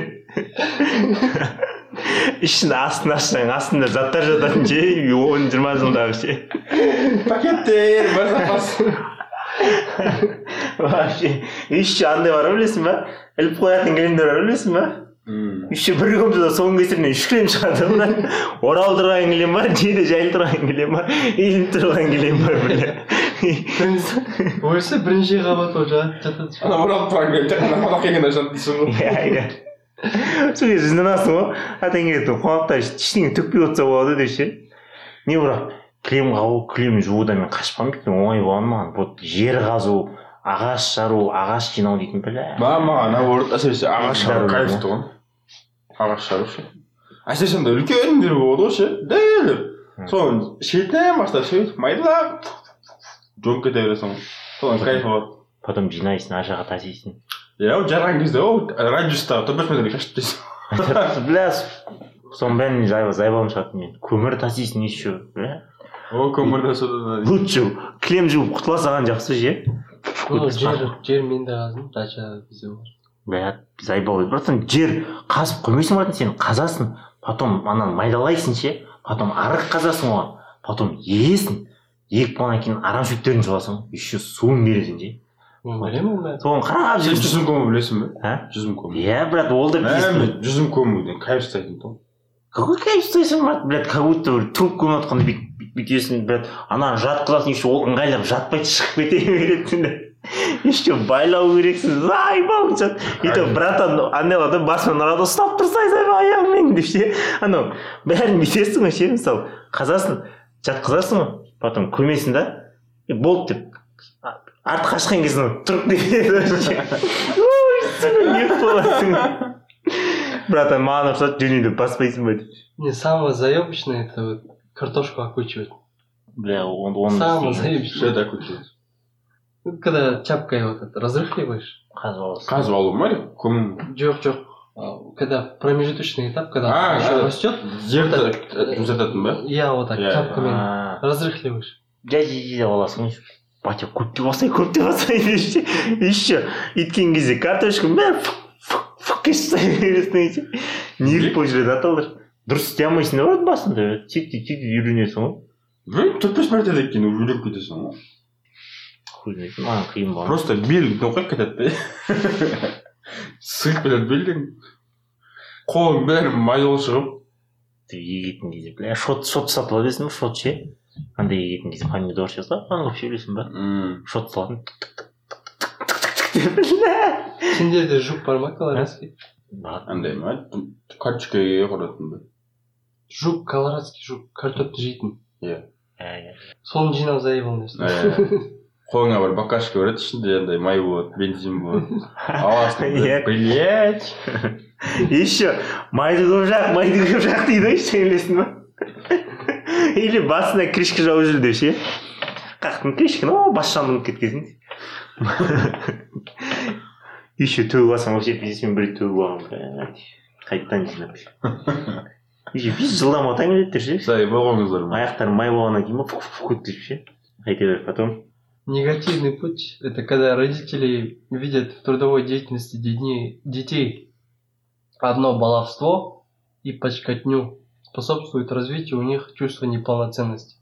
ішін астын ашсаң астында заттар жататын ше он жиырма жылдағы ше пакеттер бар запас вообще еще андай бар білесің ба іліп қоятын кілемдер бар білесің ба еще бір комнатада соның кесірінен үш кілем шығады мына оралып тұрған кілем бар жейде жайылып тұрған кілем бар иіліп тұрған кілем бар бля ойса бірнеше қабат болып жат- жатады ана оралып тұрған кезде тек қана қонақ келгенде ашады дейсің ғой иә иә сол кезде жынданасың ғой атаң келеді қонақтар ештеңе төкпей отырса болады деп ше не бірақ кілем қағу кілем жуудан мен қашпаймын дейтін оңай болған маған. Вот жер қазу ағаш жару ағаш жинау дейтін бля маған наоборот әсіресе ағаш жару Жару, кайф тұғын ағаш жару ше? Әсіресе андай үлкендер болады ғой ше? Дәл. Соның шетінен бастап сөйтіп майдалап жонып кете бересің ғой соның кайфы бар потом жинайсың ар жаққа тасисың иә жарған кезде ол радиустағы төрт бес метрге шашып тастайсың бля соның зайбы зайбам шығады мен. Көмір тасисың еще бля содан лучше кілем жуып құтыла салған жақсы ше жер жер мен де қаздым дача бізде бар бля заебал братан жер қазып қоймайсың братан сен қазасың потом ананы майдалайсың ше потом арық қазасың оған потом егесің егіп болғаннан кейін арамшөптерін жуасың еще суын бересің ше соны қарап жүрсің жүзім көму білесің бе а жүзім көму иә брат ол да жүзім көмуден кайф ұстайтын тұғын какой кайф ұстайсың брат блядь как будто бір трубканы отқанда бүйтіп бүйтесің блядь ананы жатқызасың еще ол ыңғайлап жатпай шығып кете береді да еще байлау керексің заебал өйтіп братан андай болады ғой басынан ұрады ұстап тұрсай зайбал аяғыңмен деп ше анау бәрін бүйтесің ғой ше мысалы қазасың жатқызасың ғой потом көмесің да и болды деп а- артқа қашқан кезде тұрып кетеді не братан маған ұқсады жөне деп баспайсың ба деп мне самое заебочное это вот картошку окучивать. Бля он он самое что заебочное это такое Ну, когда чапкой вот это разрыхливаешь. Қазып қазып алу ма или көму жоқ жоқ А, когда промежуточный этап когда А, еще да. растет жерді э, я вот так Иә, чапкамен разрыхливаешь. Жай жай жай деп аласың ғой батя көптеп алсай көптеп алсай еще өйткен кезде картошканың тастай бересің ше неғып болып жүреді аталар дұрыс істей алмайсың да брат басында сөйтіп сөйтіп үйренесің ғой білмеймін төрт бес мәртеден кейін үйреніп кетесің ғой хуй знает маған қиын болған просто белің тоқайып кетеді да сығып кетеді белдің қолың бәрі май болып шығып егетін кезде бля шот шот сатып бересің ба шот ше андай егетін кезде помидор ше қан қылып жей ба шот салатын сендерде жук бар ма колорадский бар андай ма құратын ба жук колорадский жук картопты жейтін иә соны жинап заебал нәрсе қолыңа бір баклажка береді ішінде андай май болады бензин болады аласың блять еще майды көп жақ майды көп жақ дейді ғой сен білесің ба или басына крышка жауып жүр деп ше қақтың крышканы о бас жанып кеткенсің еще төгіп алсаң вообще пиздец мен бір рет төгіп алғанмын блядь. қайтадан жинап еще пиздец жылдам отаң келеді ше сай болғаныңыздар ма аяқтарым май болғаннан кейін ба фук фук фук деп ше қайта беріп потом Негативный путь – это когда родители видят в трудовой деятельности детей, детей одно баловство и почкотню, способствует развитию у них чувства неполноценности.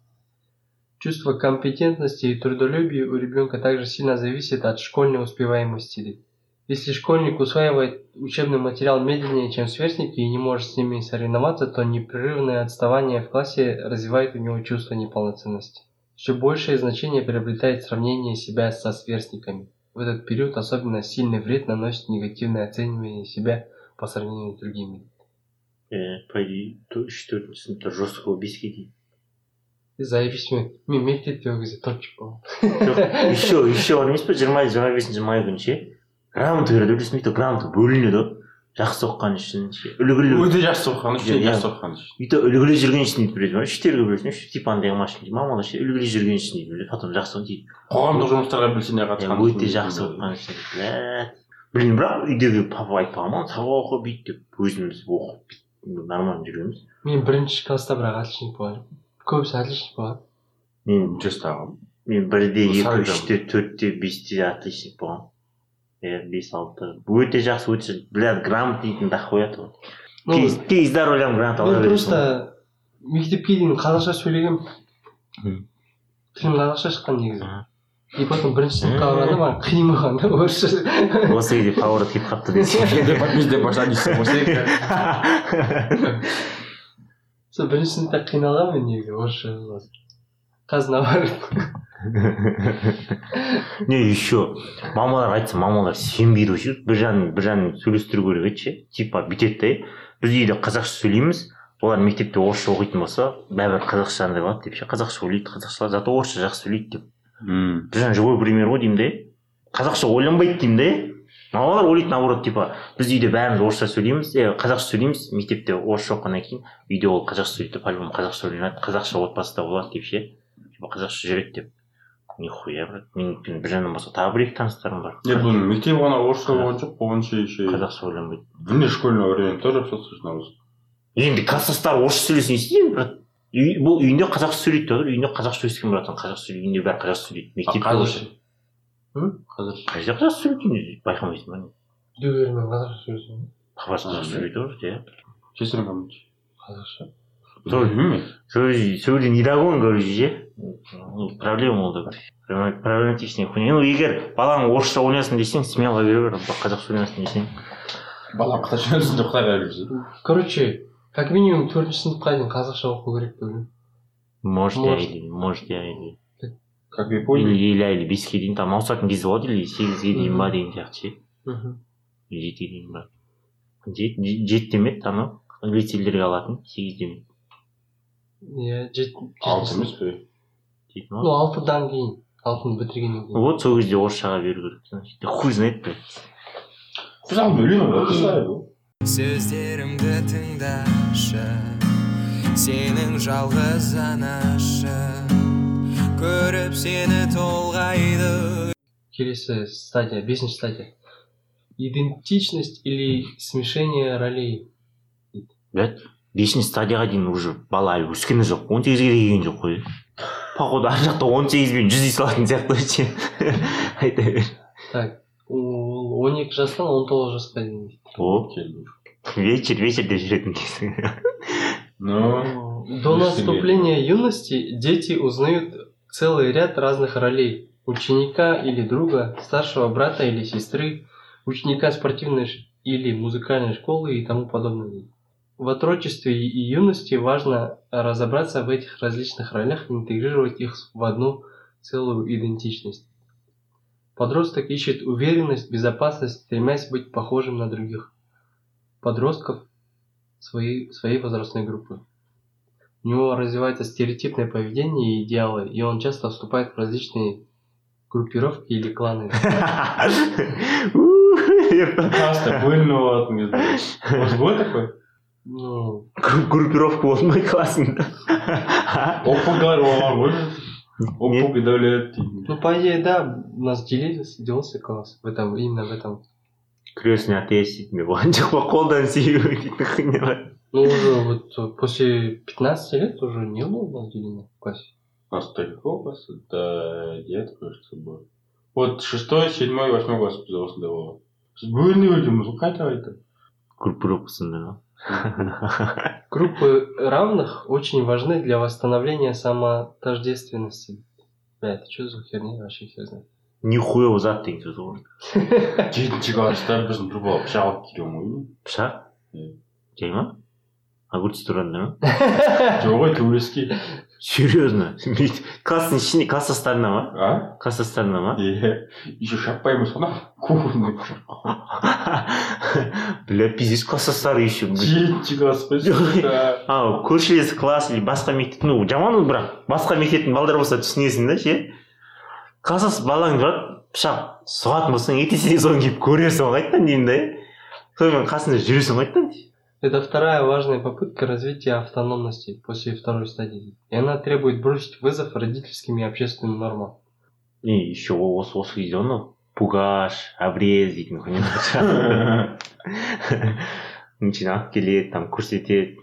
Чувство компетентности и трудолюбия у ребенка также сильно зависит от школьной успеваемости. Если школьник усваивает учебный материал медленнее, чем сверстники, и не может с ними соревноваться, то непрерывное отставание в классе развивает у него чувство неполноценности. Все большее значение приобретает сравнение себя со сверстниками. В этот период особенно сильный вред наносит негативное оценивание себя по сравнению с другими. ә, по идее то- төртінші сыныпта жестко беске Заебись мен мен мектепте ол кезде топчик болғанмын жоқ еще еще бар емес па жиырма жиырма бесінші май күні ше грамота береді білесің бе өйтіп грамота бөлінеді ғой жақсы оқыған үшін ше үлгілі өте жақсы оқыған үшін жақсы оқыған үшін өйтіп үлгілі жүрген үшін дейді білесің ба үштерге бөлесің үш типа андай машина дейді мамалар ше үлгілі жүрген үшін дейді біледі потом жақсы дейді қоғамдық жұмыстарға белсене қатысқан өте жақсы оқыған үшін блин бірақ үйдегі папа айтпаған ма сабақ оқы бүйт деп өзіміз оқып нормально жүреміз мен бірінші класста бірақ отличник болған көбісі отличник болған мен жастағы мен бірде екі үште төртте бесте отличник болғанмын иә бес алты өте жақсы өте блядь грамота дейтін дохуя ғой кей из ойлаймын грамота ала мен просто мектепке дейін қазақша сөйлегенмін тілім қазақша шыққан негізі и потом бірінші сыныпқа барғанда маған қиын болған да орысша осы кезде поворот келіп қалыпты десең сол бірінші сыныпта қиналғанмын мен негізі орысша қазір наоборот не еще мамалар айтса мамалар сенбейді вообще бір жағын бір жағын сөйлестіру керек еді ше типа бүйтеді да біз үйде қазақша сөйлейміз олар мектепте орысша оқитын болса бәрібір қазақша андай болады деп ше қазақша ойлайды қазақша зато орысша жақсы сөйлейді деп М. бір жағын живой пример ғой деймін да қазақша ойланбайды деймін да мамалар ойлайды наоборот типа біз үйде бәріміз орысша сөйлейміз е қазақша сөйлейміз мектепте орысша оқығаннан кейін үйде ол қазақша сөйлейді по любому қазақша ойланады қазақша отбасыда болады деп ше? Типа қазақша жүреді деп. Нихуя брат мен бір жағынан болса тағы бір екі таныстарым бар. Нет, бұл мектеп ғана орысша болған жоқ болғанша еще қазақша ойланбайды вне школьного времени тоже русском енді класстастары орысша сөйлесе не істеймін брат бұл үйінде қазақша сөйлейді деп жатыр үйінде қазақша өскен братан қазақша сөйлейді үйінде бәрі қазақша сөйлейді мектепте қазір қай сөйлейді үйінде байқамайсың ба не? үйдегілермен қазақша сөйлесем папасы қазақша сөйлейді ғой иә сестрам қандай қазақша сөйлей не догон, короче, ше. Ну, проблема ол да бір. Проблема- Проблематичный хуйня. Ну, егер балаң орысша ойнасын десең, смело бере бер, қазақша ойнасын десең. балам қытай сөйлесін құдай қаласа короче как минимум төртінші сыныпқа дейін қазақша оқу керек деп ойлаймын Может, я Может. или, может, я или. Как Или, японии или, или беске дейін там ауысатын кез болады, или сегізге дейін ба деген сияқты ше. мхм Жетіге дейін ба. Жет, жеті демеді, анау. лицейлерге алатын, сегіз демеді. иә жет алты емес пе Жеті ну ма? алтыдан кейін алтыны бітіргеннен кейін Вот сол кезде орысшаға беру керек. Хуй знает, блядь. сөздерімді тыңдашы сенің жалғыз анашы көріп сені толғайды. Келесі стадия бесінші стадия. Идентичность или смешение ролей? Блядь бесінші стадияға дейін уже бала әлі өскені жоқ. Он сегізге де келген жоқ қой. Походу ар жақта он сегізбен жүз үй салатын сияқты ше айта бер. Так ол он екі жастан он тоғыз жасқа дейін дейді. о вечер вечер деп жүретін кезі До наступления юности дети узнают целый ряд разных ролей. Ученика или друга, старшего брата или сестры, ученика спортивной или музыкальной школы и тому подобное. В отрочестве и юности важно разобраться в этих различных ролях и интегрировать их в одну целую идентичность. Подросток ищет уверенность, безопасность, стремясь быть похожим на других подростков своей, своей возрастной группы. У него развивается стереотипное поведение и идеалы, и он часто вступает в различные группировки или кланы. Классно, пыльный болатын кезде может болады такой Ну, группировка болмай классында опугар болған ғой опуг и дәулет дейтін ну, по идее, да, у нас делился, делился класс в этом, именно в этом. крестный отец дейтін болған жоқ па қолдан сүйу дейтін хуйнялар Ну, уже вот э, после 15 лет уже не было у нас деления в классе. У нас далеко класс, до девятого, кажется, было. Вот шестой, седьмой, восьмой класс бізде осындай болған біз бөлініп өтеміз ғой қайта қайта группировкасында ма Группы равных очень важны для восстановления самотождественности. Бля, это что за херня вообще хер знает. нихуя зат деген сөз ғой жетінші класста біздің бір бала пышақ алып келген ғой пышақ Иә. жай ма огурец туранда ма жоқ ғой төбелеске серьезно класстың ішінде класстастарына ма а класстастарына ма иә еще шаппай емес қана кухонный бля пиздец класстастары еще жетінші класс қой а көршілес класс или басқа мектеп ну жаман ол бірақ басқа мектептің балдары болса түсінесің да ше класстас балаң тұрады пышақ сұғатын болсаң ертесі де соны киіп көресің ғой қайтадан деймін да иә сонымен қасында жүресің ғой қайтадан Это вторая важная попытка развития автономности после второй стадии. И она требует бросить вызов родительским и общественным нормам. и еще осы осы кезде анау пугаш обрез дейтін хуйнялар ничего алып келеді там көрсетеді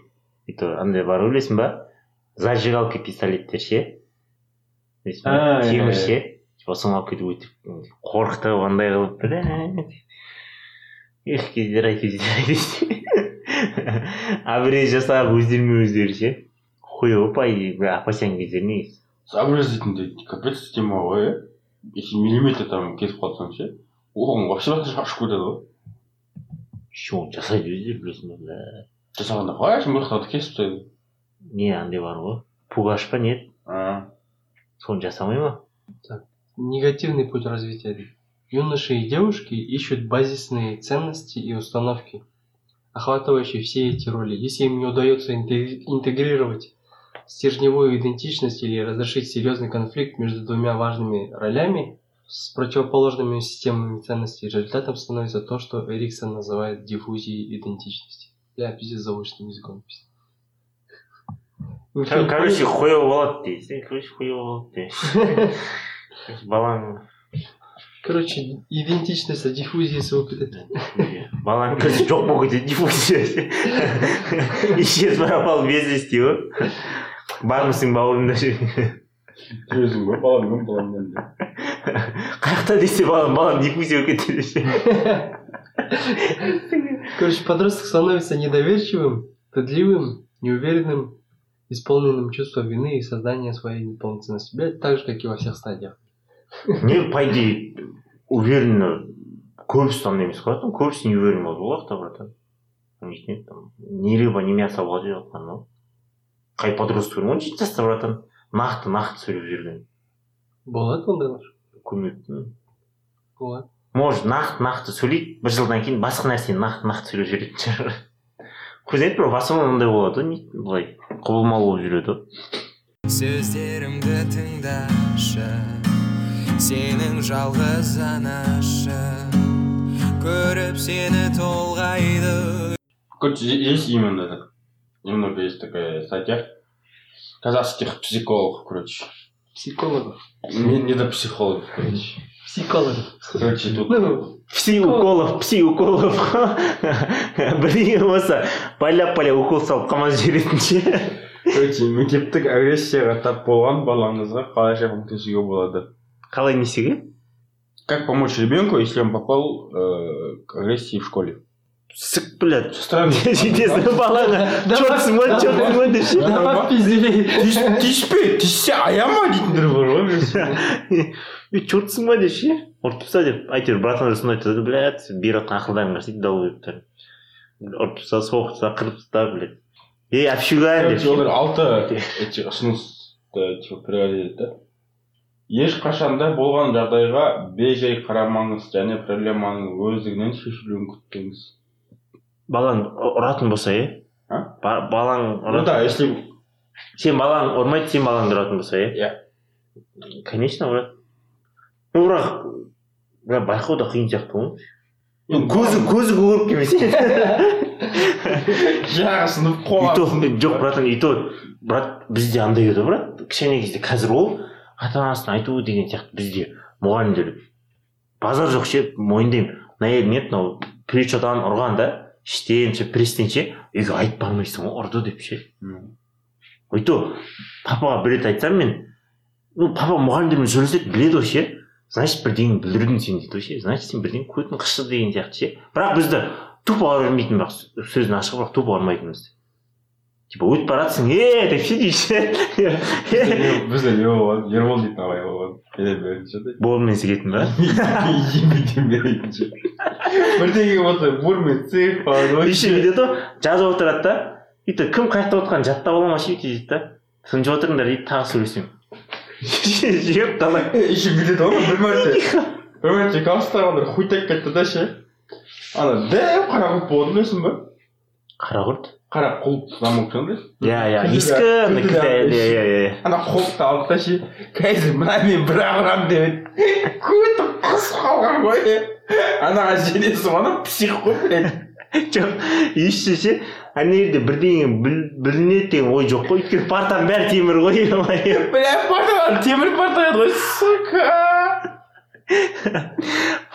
и то андай бар ғой білесің ба зажигалка пистолеттер ше білесің ба А, иә, темір иә. ше типа соны алып кетіп өйтіп қорқытып андай қылып блядь. эх кездер ай кездер ай дейді обрез жасап өздерімен өздері ше? Хуево по идее бірақ опасен кездер негізі обрез дейтінде капец тема ғой иә если миллиметр там кесіп қалсаң ше оған вообще шашып кетеді ғой. Еще оны жасайды өздері білесің ба жасағанда қалай сен мырықтарды кесіп тастайды не андай бар ғой. Пугаш па не еді? а. Соны жасамай ма? Негативный путь развития. Юноши и девушки ищут базисные ценности и установки, охватывающие все эти роли. Если им не удается интегри- интегрировать стержневую идентичность или разрешить серьезный конфликт между двумя важными ролями с противоположными системами ценностей, результатом становится то, что Эриксон называет диффузией идентичности. Я пиздец заочным языком короче хуево дейсің короче хуево дейсің балаң Короче, идентичность от диффузии своего балаң короче жоқ болып кетеді диффузия исчез пропал без вести ғой бармысың бауырымда жүресің ғой баламмен баламмен деп қай жақта десе балам балам диффузия болып кетеді ше Короче, подросток становится недоверчивым, стыдливым, неуверенным, исполненным чувства вины и создания своей неполноценности. Блядь, так же, как и во всех стадиях. Не по идее уверенно көбісі андай емес қой көбісі не уверен болды ол уақытта братан. Не там ни рыба ни мясо болады жатқан ғой қай подросток он жеті жаста братан нақты нақты сөйлеп жүрген Болады ондайлар? көрмеппін Болады. может нақты нақты сөйлейді бір жылдан кейін басқа нәрсені нақты нақты сөйлеп жүретін шығар көрсетеді бірақ в основном ондай болады ғой не былай құбылмалы болып жүреді. Ғой сөздерімді тыңдашы. Сенің жалғыз анашы көріп сені толғайды Короче, есть именно так. Немного есть такая статья. Казахских психологов, короче. Психологов. Не, не до психологов, короче. Психологов. Короче, тут Ну, пси уколов пси уколов бірдеңе болса байлап байлап укол салып қамап жіберетін ше короче, мектептік агрессияға тап болған балаңызға қалайша көмектесуге болады қалай несеге как помочь ребенку если он попал э, к агрессии в школе сік блядь странно жетесің балаңа Давай, чертсың ба давай. чертсың ба деп ше давай пиздели. тиіспе тиіссе аяма дейтіндер бар ғой білесің е чертсың ба деп ше ұрып таста деп әйтеуір братан сондай айтады блядь беріп жатқан ақылдарың бар сөйтіп дау беріп ұрып тастады соғып тастады қырып тастады блядь ей общугаем деп Короче, олар алты эти ұсынысты типа приводит да Ешқашан да болған жағдайға бей-жай қарамаңыз және проблеманың өздігінен шешілуін күтпеңіз балаң ұратын болса иә А? Ба- балаң ну да если сен балаң ұрмайды сен балаңды ұратын болса иә иә. Конечно ұрады. Ну бірақ байқау да қиын сияқты ғой. Көзі көзі көріп келмесе. Жағы сынып и то қалады жоқ братан и то брат бізде андай еді брат. Кішкене кезде қазір ол ата анасына айту деген сияқты бізде мұғалімдер базар жоқ ше мойындаймын. Мына ел нет мынау причодан ұрған да іштен ше пресстен ше үйге айтып бармайсың ғой ұрды деп ше. И то папаға бір рет айтсам мен ну папа мұғалімдермен сөйлеседі біледі ғой ше. Значит бірдеңе бүлдірдің сен дейді ғой ше. Значит сен бірдеңе көтін қышты деген сияқты ше. Бірақ бізді тупо ұрмайтын бірақ сөзін ашық бірақ тупо ұрмайтын бізді типа өтіп бара жатсың е деп ше бізде не болған ербол дейтін ағай болған келе беріңінші да? Болмен сігетін ба бірдеңе болса бурмен цех falan еще бүйтеді ғой жазып отырады да? Бүйтіп кім қаяқта отырғанын жаттап ала ма ше дейді да тынып отырыңдар дейді тағы сөйлесемін жеп қалай еще бүйтеді ғой бір мәрте. Бір мәрте ана хуй тайып кетті да ше? Ана дәу қара құлып болған білесің ба қара құрт қара құлып замок сондай иә иә ескі иә иә иә ана қолды алды да ше қазір мына мен бір ақ ұрамын деп көті қысып қалған ғой анаға жеңесі ана псих қой блядь жоқ еще ше ана жерде бірдеңе біл- білінеді деген ой жоқ қой өйткені партаның бәрі темір ғой бля партадан темір парта еді ғой сука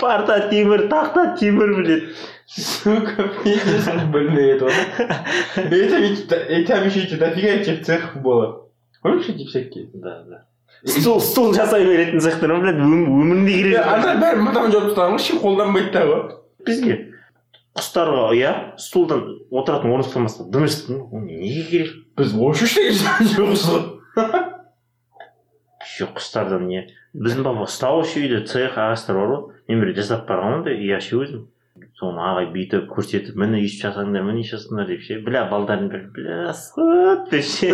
парта темір тақта темір біледі сука пиздец больные это там ведь и там еще эти дофига этих цехов было. Помнишь эти всякие? Да да. Стул стул жасай беретін цехтар ма блядь өм- өмірінде керек жоқ. ана бәрі мынадан жауып тастаған ғой ешкім қолданбайды да ғой бізге құстарға иә стулдан отыратын орын ұстамаса дым естідің ғой ол неге керек біз вообще ештеңе жоқпыз ғой жоқ құстардан не біздің папа ұстаушы үйде цех ағаштар бар ғой мен бір жасап барғанмын да үй ше өзім соны ағай бүйтіп көрсетіп міне өйстіп жасаңдар міне жасаңдар деп ше бля балдардың бәрі бля деп ше.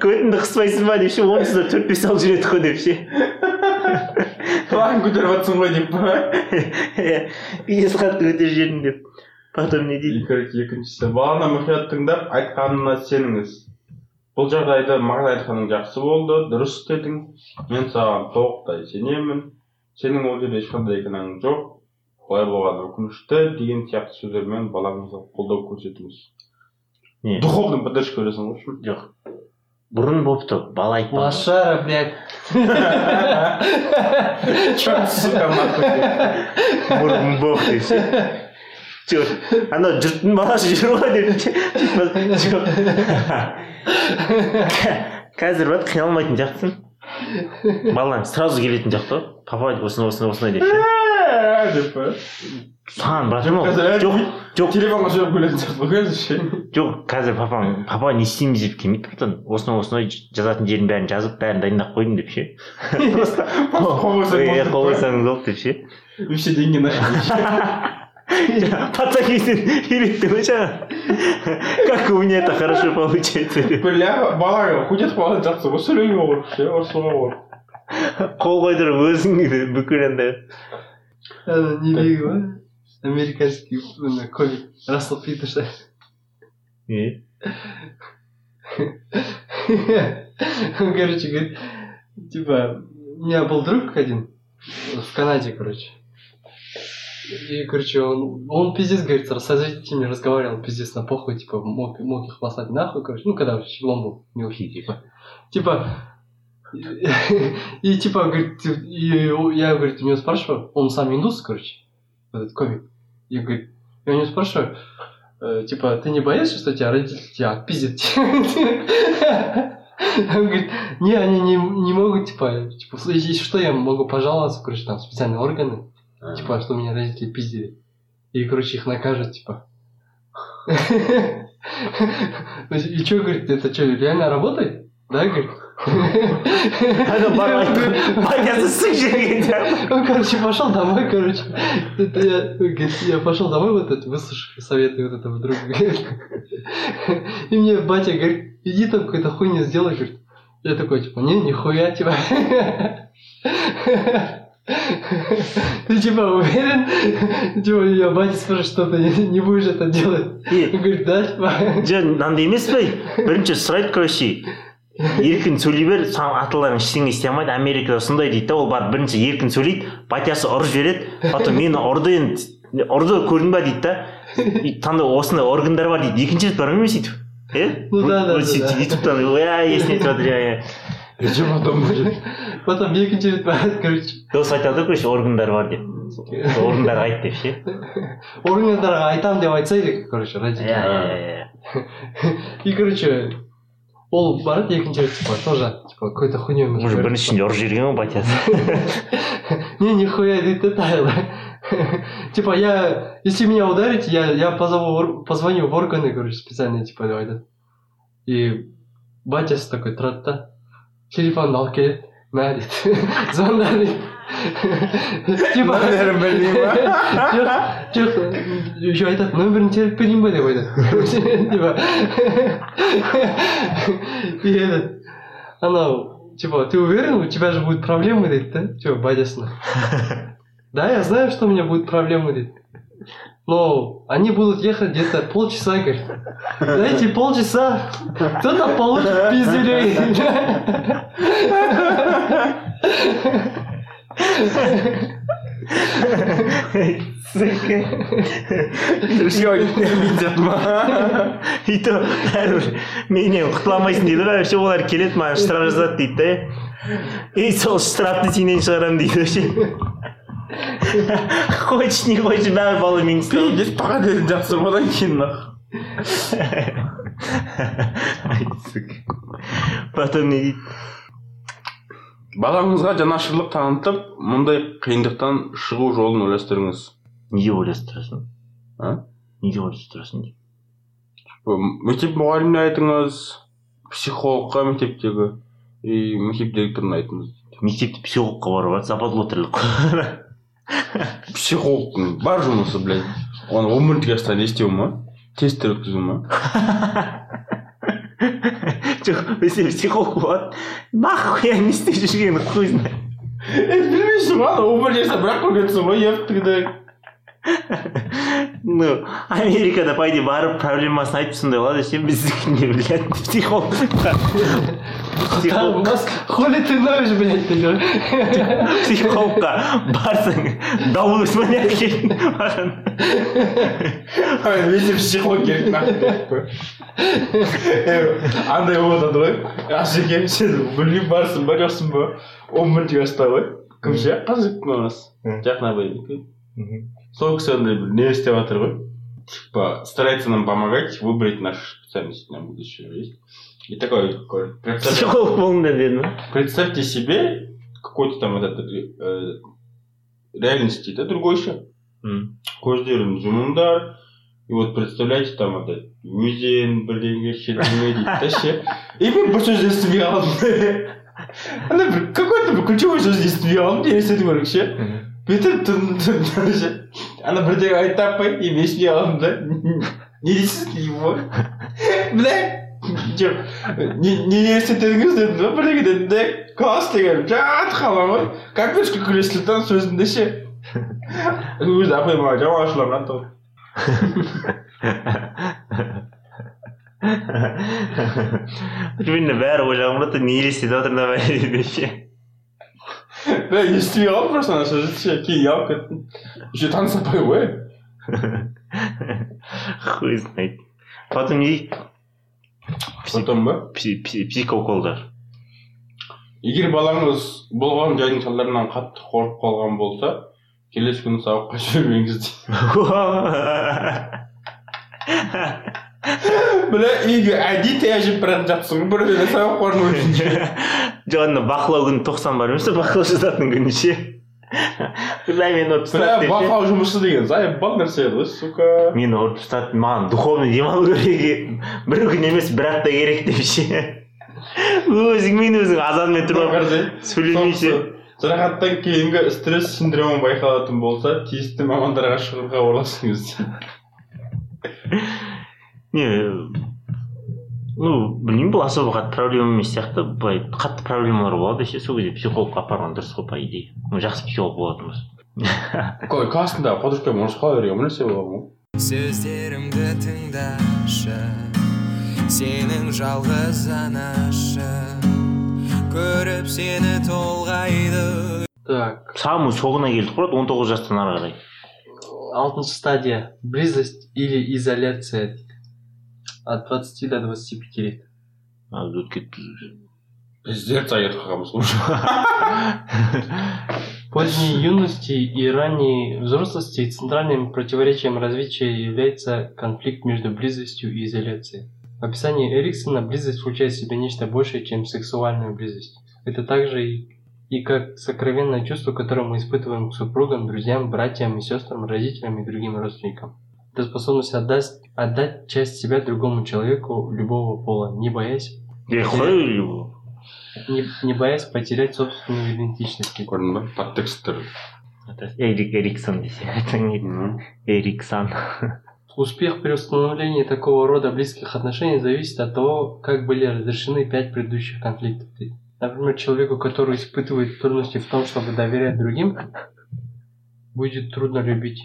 Көтіңді қыспайсың ба деп ше онсыз да төрт бес алып жүр едік қой деп ше. План көтеріп жатсың ғой деп па? Бес қатты көтеріп жібердім деп. Потом не дейді? Короче, екіншісі баланы мұқият тыңдап айтқанына сеніңіз. Бұл жағдайда маған айтқаның жақсы болды дұрыс істедің мен саған толықтай сенемін. Сенің ол жерде ешқандай кінәң жоқ. Былай болғаны өкінішті деген сияқты сөздермен балаңызға қолдау көрсетіңіз не? Духовный поддержка бересің ғой в общем жоқ. Бұрын болыпты бала айтпаған Лошара, блядь. Чё, сука, нахуй? бұрын жоқ анау жұрттың баласы жүр ғой деп жоқ қазір вот қиналмайтын сияқтысың. Балаң сразу келетін сияқты ғой. Папа осындай осындай осындай деп ше. Деп саған әлі жоқ жоқ телефонға сөйлеп келетін сияқты ғой қазір ше жоқ қазір папаң папа не істейміз деп келмейді братан осындай осындай жазатын жерін бәрін жазып бәрін дайындап қойдым деп ше қол иә, қойсаңыз болды деп ше вообще деньги нашли пацан кезден үйретті ғой жаңа как у меня это хорошо получается деп бля балаға хоть етіп қалған жақсы ғой сөйлеуге болады ше ұрысуға болады қол қойдырып өзің бүкіл андай Ана недегі ғой американский ана комик рассел питерсон не Он, короче, говорит, типа, у меня был друг один в Канаде, короче. И, короче, он, он пиздец, говорит, с родителями разговаривал, пиздец, на похуй, типа, мог, мог их послать нахуй, короче, ну, когда щеглом был, не ухи, типа. Типа, и, типа, говорит, и я, говорит, у него спрашиваю, он сам индус, короче, этот комик. И, говорит, я у него спрашиваю, э, типа, ты не боишься, что тебя родители тебя отпиздят? Он говорит, не, они не, не могут, типа, типа, если что, я могу пожаловаться, короче, там, специальные органы, типа, что меня родители пиздили. И, короче, их накажут, типа. И что, говорит, это что, реально работает? Да, говорит? ана барып айтты батясы сың жерге деп. Он, короче, пошел домой, короче. Это я, говорит, я пошел домой, вот это, выслушав советы вот этого друга. И мне батя говорит, иди там какую-то хуйню сделай, говорит. Я такой, типа, не, нихуя, типа. Ты типа уверен? Типа, я батя спрашивает, что ты не, не будешь это делать? И- Он говорит, да, типа. жоқ мынандай емес пе бірінші сұрайды короче Еркін сөйлей бер саған аталарың ештеңе істей алмайды америкада сондай дейді да ол барып бірінші еркін сөйлейді батясы ұрып жібереді потом мені ұрды енді ұрды көрдің ба дейді да и таңда осындай органдар бар дейді екінші рет бармаймын сөйтіп иә? Ну да, да, ютубтан иә есіне түсіп жатыр иә иә. Потом екінші рет барады, короче. дос айтады ғой короче органдар бар деп. Сол органдарға айт деп ше. Органдарға айтам деп айтса керек, короче, иә родители. иә иә. И, короче, ол барады екінші рет, типа, тоже, типа, какой-то хуйней уже біріншінде ұрып жіберген ғой батясы Не, нихуя, дейді да Типа, я, если меня ударите, я, я позову, ор- позвоню в органы, короче, специальные, типа, деп айтады. И батясы такой тұрады да телефонды алып келеді мә дейді звонда дейді типа Номерін білмей ма? жоқ жоқ еще айтады нөмірін теріп берейін ба деп айтады типа и этот анау типа ты уверен у тебя же будут проблемы дейді да типа батясына да я знаю что у меня будут проблемы дейді но они будут ехать где-то полчаса, говорит. За эти полчаса кто-то получит видят ма? и то бәрібір менен құтыла алмайсың дейді ғой вообще олар келеді маған штраф жазады дейді да и сол штрафты сенен шығарамын дейді вообще қойшы не қойшы бәрі бала мен істеймін пока дедім жақсы одан кейін нах. Потом не дейді балаңызға жанашырлық танытып мұндай қиындықтан шығу жолын ойластырыңыз. Неге ойластырасың? А? Неге ойластырасың мектеп мұғаліміне айтыңыз психологқа мектептегі и мектеп директорына айтыңыз. Мектепте психологқа барып западло тірлік психологтың бар жұмысы блядь. Оны он минутке астан не істеу ма? Тесттер өткізу ма? если психолог болады нахуй не істеп жүргенін хуй знает. Білмейсің ғой он бір жаста бірақ көргенсің ғой ептігді ну америкада по идее барып проблемасын айтып сондай қылады ше біздікі не блядь психолог. Там у психолог нас хули ты ноешь, блядь, ты говоришь? психологқа барсаң дауыс па не әкелін маған. Менде психолог керек нахуй андай болып жатады ғой. Асеке сен білмеймін барсың ба? Жоқсың ба он бірінші класста ғой кім ше Мгм. жақын абай сол кісі андай бір не істеп жатыр ғой типа старается нам помогать выбрать нашу специальность на будущее есть и такой говорит, представь- психолог болыңдар деді ма представьте себе какой-то там этот э, реальности да другой еще М. көздерін жұмыңдар и вот представляете там это өзен бірдеңе шетіне дейді да ше и мен бір сөз естімей қалдым ана бір какой то бір ключевой сөз естімей қалдым елестету керек ше бүйтіп тұрдым ше ана бірдеңе айтып таппай и естімей қалдым да не дейсіз его бля жоқ не не елестетедіңіз дедім да бірдеңе дедім да класс деген жатып қалған ғой как күлесіз да сөзінде ше өзі апай маған жаман ашуланған тұғын примерно бәрі ойлаған болады не елестетіп жатыр бәрі ше бля естімей қалдым просто ана сөзді ше кейін алып кеттім еще таныстапай ғой хуй знает потом не потом ба Пси- пси- психоколдар егер балаңыз болған жайдың салдарынан қатты қорқып қалған болса келесі күні сабаққа жібермеңіз дейді бля үйге әдейі таяжып бара жатсың ғой бір сабақ үшін жоқ ана бақылау күні тоқсан бар емес бақылау жазатын күні ше? Мені ұрып тастады деп бақылау жұмысы деген заебал нәрсе ғой сука. Мені ұрып тастады маған духовный демалу керек бір күн емес бір апта керек деп ше? Өзіңмен өзің азанмен тұрып жарақаттан кейінгі стресс синдромы байқалатын болса тиісті мамандарға шығуға орналасыңыз не ну білмеймін бұл особо қатты проблема емес сияқты. Былай қатты проблемалар болады ше сол кезде психологқа апарған дұрыс қой по идее. Ну жақсы психолог болатын болса классында подружкамен ұрысқалы берген бір нәрсе болған ғой сөздерімді тыңдашы сенің жалғыз анашың көріп сені толғайды. Так, самый соңына келдік қой он тоғыз жастан ары қарай. Алтыншы стадия. Близость или изоляция. дейді. От 20 до 25 лет. а өтіп кетті пиздец айтып қалғанбыз ғой Поздней юности и ранней взрослости центральным противоречием развития является конфликт между близостью и изоляцией. В описании Эриксона близость включает в себя нечто большее, чем сексуальную близость. Это также и, и как сокровенное чувство, которое мы испытываем к супругам, друзьям, братьям и сестрам, родителям и другим родственникам. Это способность отдать, отдать часть себя другому человеку любого пола, не боясь, е қой ол не, не боясь потерять собственную идентичность. көрдің ба подтекстер эрик эриксон десе айтсаң еді эриксон Успех при установлении такого рода близких отношений зависит от того, как были разрешены пять предыдущих конфликтов. Например, человеку, который испытывает трудности в том, чтобы доверять другим, будет трудно любить.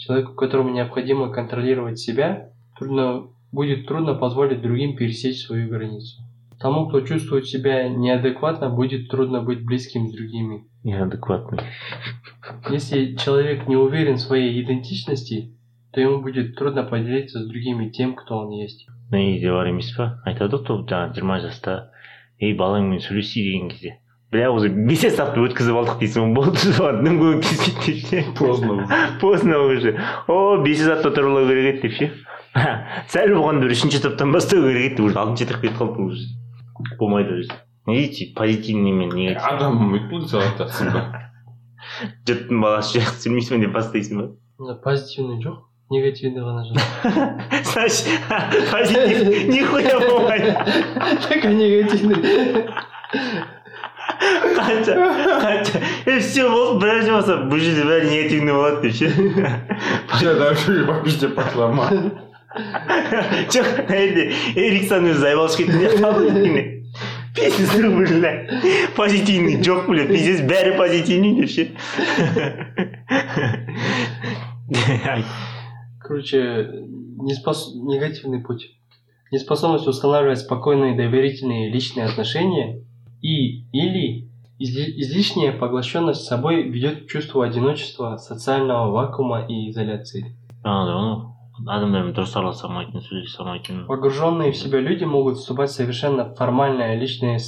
Человеку, которому необходимо контролировать себя, трудно, будет трудно позволить другим пересечь свою границу. Тому, кто чувствует себя неадекватно, будет трудно быть близким с другими. неадекватный Если человек не уверен в своей идентичности, то ему будет трудно поделиться с другими тем, кто он есть. па айтады ғой топ жаңағы жиырма жаста ей балаңмен сөйлесейік деген кезде бля уже бесер сағатты өткізіп алдық дейсің ғой болды соған дөңгелек кезбейді деп ше поздно поздно уже. О бес сағатта тұрылу керек еді деп ше. Сәл болғанда бір үшінші топтан бастау керек еді уже. Алтыншы этап кетіп қалды уже. Болмайды уже. Не дейді позитивный мен негатив адам өйтпейді салатасың ба жұрттың баласы жақсы жүрмейсің ба деп бастайсың ба? Позитивный жоқ, негативный ғана жоқ. значит позитив нихуя болмайды а негативный. қанша қанша е все болды бір нәрсе болса бұл жерде бәрі негативный болады деп ше все дальше по пизде пошла ма жоқ енді эриксон өзі айбалшы кеткенде қалды еткенде пиздец бля позитивный жоқ бля пиздец бәрі позитивный деп ше Ай, Короче, неспос- негативный путь. Неспособность устанавливать спокойные, доверительные личные отношения и или изли- излишняя поглощенность собой ведет к чувству одиночества, социального вакуума и изоляции. жаңағыдай ғой адамдармен дұрыс араласа алмайтын сөйлесе алмайтын Погруженные в себя люди могут вступать в совершенно формальное личное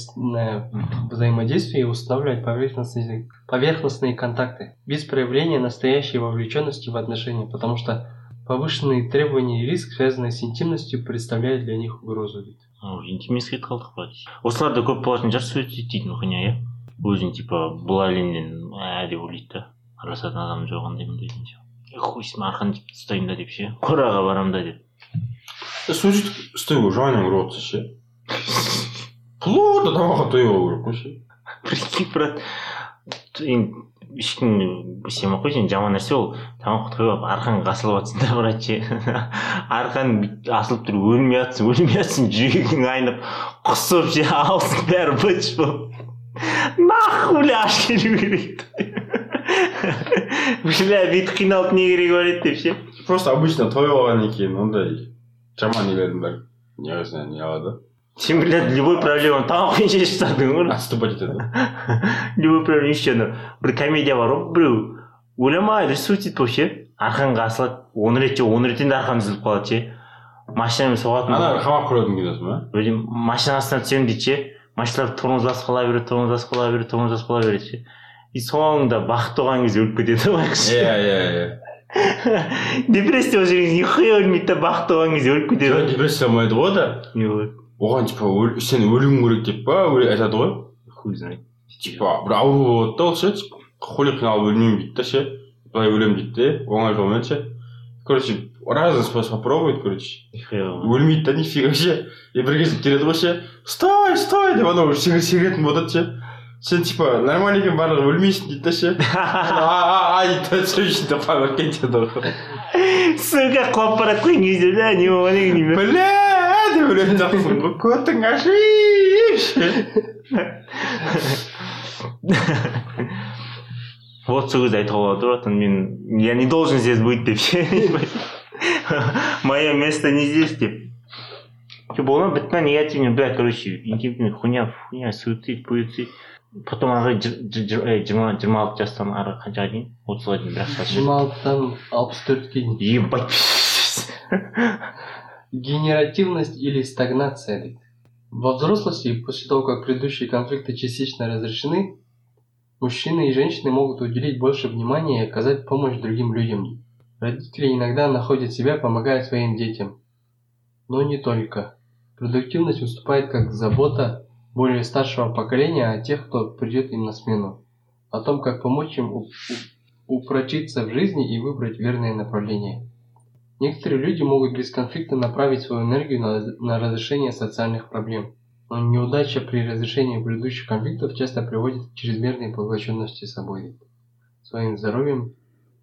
взаимодействие и устанавливать поверхностные, поверхностные контакты, без проявления настоящей вовлеченности в отношения, потому что повышенные требования и риск, связанные с интимностью, представляют для них угрозу. Интимностьқа кетіп қалдық па осыларда көп болатын шығар суицид дейтін хуйня иә? Өзін типа бұл әлемнен ә деп ойлайды да араласатын адам жоқ андаймын дейтін хуй с ним арқаны жіп ұстаймын да деп ше. Қораға барамын да деп. Суицид істеуге жаның ұрып жатса ше. Плотно тамаққа тойып алу керек қой ше. Прикинь брат енді ешкім істемей ақ қой сен жаман нәрсе ол тамақ тойып алып арқаңа асылып жатсың да брат ше арқаң асылып тұрып өлмей жатсың өлмей жатсың жүрегің айнып құсып ше аузың бәрі быч болып. Нахуй аш келу керек. Бля бүйтіп қиналып не керегі бар еді деп ше. Просто обычно тойып алғаннан кейін ондай жаман нелердің бәрі неғысына не алады. Сен блядь любой проблеманы тамақпен шешіп тастадың ғой отступать етеді любой проблема еще ана бір комедия бар ғой біреу ойламайды суицид болып ше арқанға асылады. Он рет же он реттен де арқам үзіліп қалады ше. Машинамен соғатын ана қамап қоятын киносы ма? Білмеймін машинаның астына түсемін дейді ше. Машиналар тормоз басып қала береді тормоз басып қала береді тормоз басып қала береді ше. И соңында бақытты болған кезде өліп кетеді байқұс иә иә иә. Депрессия болып жүрген кезде нихуя өлмейді да бақытты болған кезде өліп кетеді. Жоқ депрессия болмайды ғой да не болады оған типа сен өлуің керек деп па айтады ғой хуй знает типа бір ауру болады да ол ше типа хули қиналып өлмеймін дейді да ше былай өлемін дейді де оңай жолмен ше короче разный способ попробует короче өлмейді да нифига ше и бір кезде келеді ғой ше стой стой деп анау сигарет сигаретін ботады ше сен типа нормально екен барлығы өлмейсің дейді да ше а дейді да сол үшін де память кетеді ғой сука құлап бара жатқан кезде бля не болған екен деймін бля деп өлетін сияқтысың ғой көтің ашиып вот сол кезде айтуға болады ғой братан мен я не должен здесь быть деп ше мое место не здесь деп че болған бітті ма негативный бля короче интимный хуйня хуйня суицид суицид потом ары қарай жи- жи- э, жиырма жиырма алты жастан ары қаншаға дейін отызға дейін бір ақ жиырма алтыдан алпыс төртке дейін ебать Генеративность или стагнация. Во взрослости, после того, как предыдущие конфликты частично разрешены, мужчины и женщины могут уделить больше внимания и оказать помощь другим людям. Родители иногда находят себя, помогая своим детям. Но не только. Продуктивность выступает как забота более старшего поколения о тех, кто придет им на смену. О том, как помочь им упрочиться в жизни и выбрать верное направление. Некоторые люди могут без конфликта направить свою энергию на, на разрешение социальных проблем. Но неудача при разрешении предыдущих конфликтов часто приводит к чрезмерной поглощенности собой, своим здоровьем,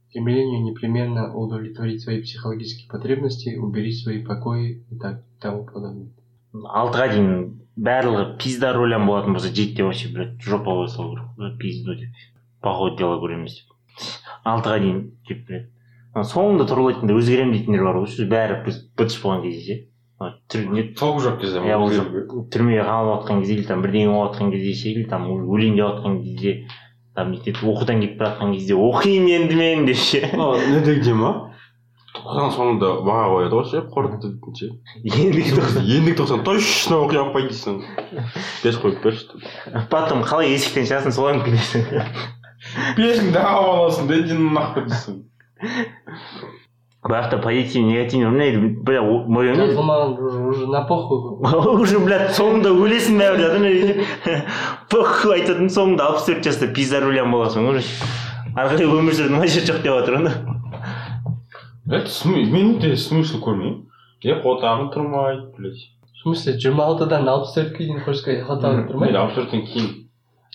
стремлению непременно удовлетворить свои психологические потребности, уберечь свои покои и так и тому подобное. алтыға дейін барлығы пизда рөлям болатын болса жетіде вообще блядь жопа қоя салу керек қой, пизду деп плохое дело көреміз деп алтыға дейін деп блядь ана Соңында туралайтында өзгеремін дейтіндер бар ғой бәрі біз бытыш болған кезде ше толық жоқ кезде иә түрмеге қамалып жатқан кезде или там бірдеңе болып жатқан кезде ше или там өлейін деп жатқан кезде там нетеді оқудан кетіп бара жатқан кезде оқимын енді мен деп ше не деген ма тоқсан соңында баға қояды ғой ше қорытынды ше ендігі тоқсан ендігі тоқсан точно оқи алмай дейсің бес қойып берші потом қалай есіктен шығасың солай ма кетесің бесіңді алып аласың да нахуй дейсің бірақ та позитивный негативный меня бля о- мой өмір Жазылмаған уже, уже на похуй. уже блядь соңында өлесің бәрібір похуй айтатын соңында алпыс төрт жаста пизда рулям боласың уже ары қарай өмір сүрудің қажеті жоқ деп жатыр смы- мен де смысл көрмеймін е қотағың тұрмайды блядь В смысле, жиырма алтыдан алпыс төртке дейін хочешь сказать, тұрмайды? алпыс төрттен кейін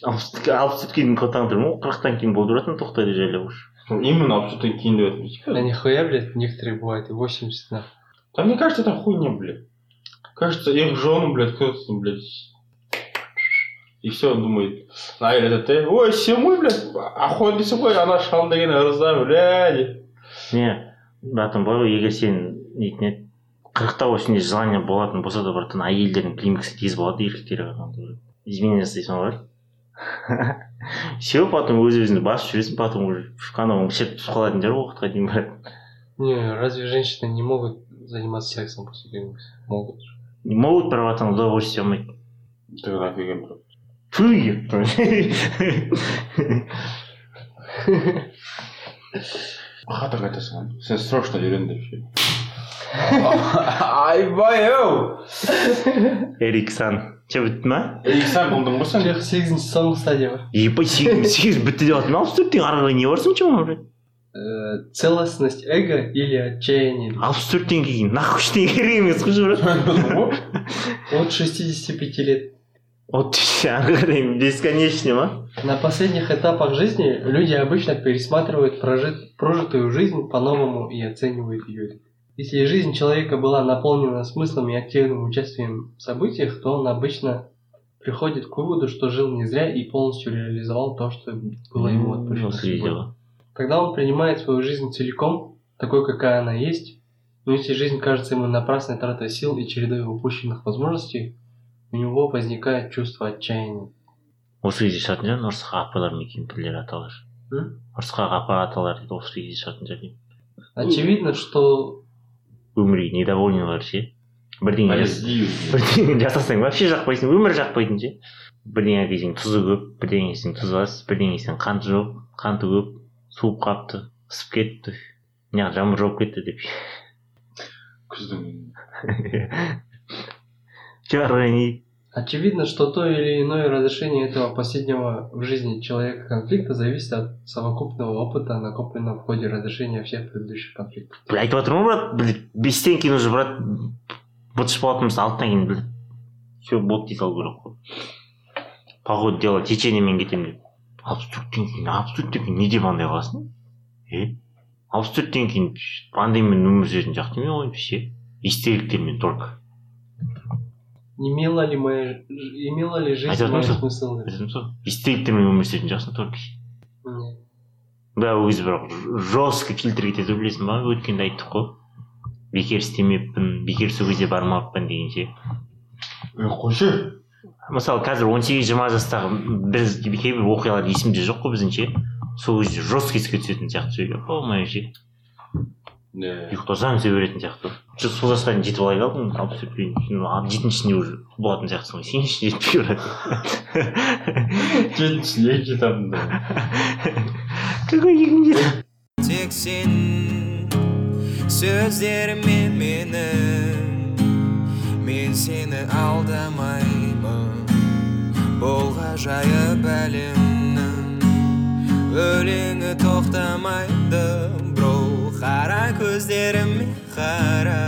алпыс төртке дейін қотаң тұрмын ғой қырықтан кейін болып тұратын тоқтайды жайлап уже именно кейін деп Да нихуя, блядь, некоторые бывают и 80 нахуй. да мне кажется это хуйня блядь. Кажется их жену блядь кто-то там блядь и все он думает әйел айтады да ой сен ғой блядь дейсің ғой ана шал деген ырза бля деп не братан былай ғой егер сен нетін еді қырықта осындай желание болатын болса да братан әйелдердің климаксы тез болады еркектерге қарағанда изменение жасайсың ғой все потом өз өзіңді басып жүресің потом уже анау ішіп түсіп қалатын шығар уақытқа дейін брат Не, разве женщины не могут заниматься сексом после климакса? Могут. могут братан удовольствие алмайды тогда офиген брат. Фу, хата айтасың ғой сен срочно үйрен деп ше айбай ау! Эрик сан че бітті ма иксан болдың ғой сен Всех сегізінші соңғы стадия бар. ебать сегіз сегіз бітті деп жатырмын алпыс төрттен ары қарай не бар соншама брат Э, Целостность эго или отчаяние? алпыс төрттен кейін нахуй ештеңе керек емес қой брат От 65 лет. вот ары қарай бесконечно ма На последних этапах жизни люди обычно пересматривают прожит- прожитую жизнь по-новому и оценивают ее. Если жизнь человека была наполнена смыслом и активным участием в событиях, то он обычно приходит к выводу, что жил не зря и полностью реализовал то, что было ему отпущено. осы видео Тогда он принимает свою жизнь целиком, такой, какая она есть. Но если жизнь кажется ему напрасной тратой сил и чередой упущенных возможностей, у него возникает чувство отчаяния. осы кезде шығатын шығар ұрысқа апалар ма екен пірлер аталар М? ұрысқа апа аталар дейді осы кезде шығатын шығар деймін Очевидно, что өмірге недовольныйлар ше? бірдеңе бірдеңе жасасаң вообще жақпайсың өмір жақпайтын ше? Бірдеңе десең тұзы көп бірдеңе десең тұзы аз бірдеңе десең қанты жоқ қанты көп суып қалыпты ысып кетті. Мына жаңбыр жауып кетті деп. Күздің не? Очевидно, что то или иное разрешение этого последнего в жизни человека конфликта зависит от совокупного опыта, накопленного в ходе разрешения всех предыдущих конфликтов. бля айтып жатырмын ғой брат блядь, бестен кейін уже брат бытыш болатын болса алтыдан кейін блядь, все болды дей салу керек қой по ходу дела течениемен кетемін деп алпыс төрттен кейін алпыс төрттен кейін не деп андай қыласың е алпыс төрттен кейін андаймен өмір сүретін сияқты емес ғой вообще истериктермен только Имела ли, моя, имела ли жизнь Айтып смысл? ғой истериктермен өмір сүретін шығарсың только да ол кезде бірақ жестко фильтр кетеді ғой білесің ба өткенде айттық қой бекер істемеппін бекер сол кезде бармаппын деген ше. Е қойшы. Мысалы қазір он сегіз жиырма жастағы біз кейбір оқиғалар есімде жоқ қой біздің ше. Сол кезде жестко еске түсетін сияқты сөйлеп болмай не ұйықтасаң сөй беретін сияқты. Жоқ сол жасқа дейін жетіп алай қалдың алпыс төртке жетіншісінде уже? Болатын сияқтысың ғой ше жетпей брат жетіншісіне жетамын да. Какой екінші тек сен сөздерімен мені мен сені алдамаймын. Бұл ғажайып әлемнің өлеңі тоқтамайды. Қара көздеріме қара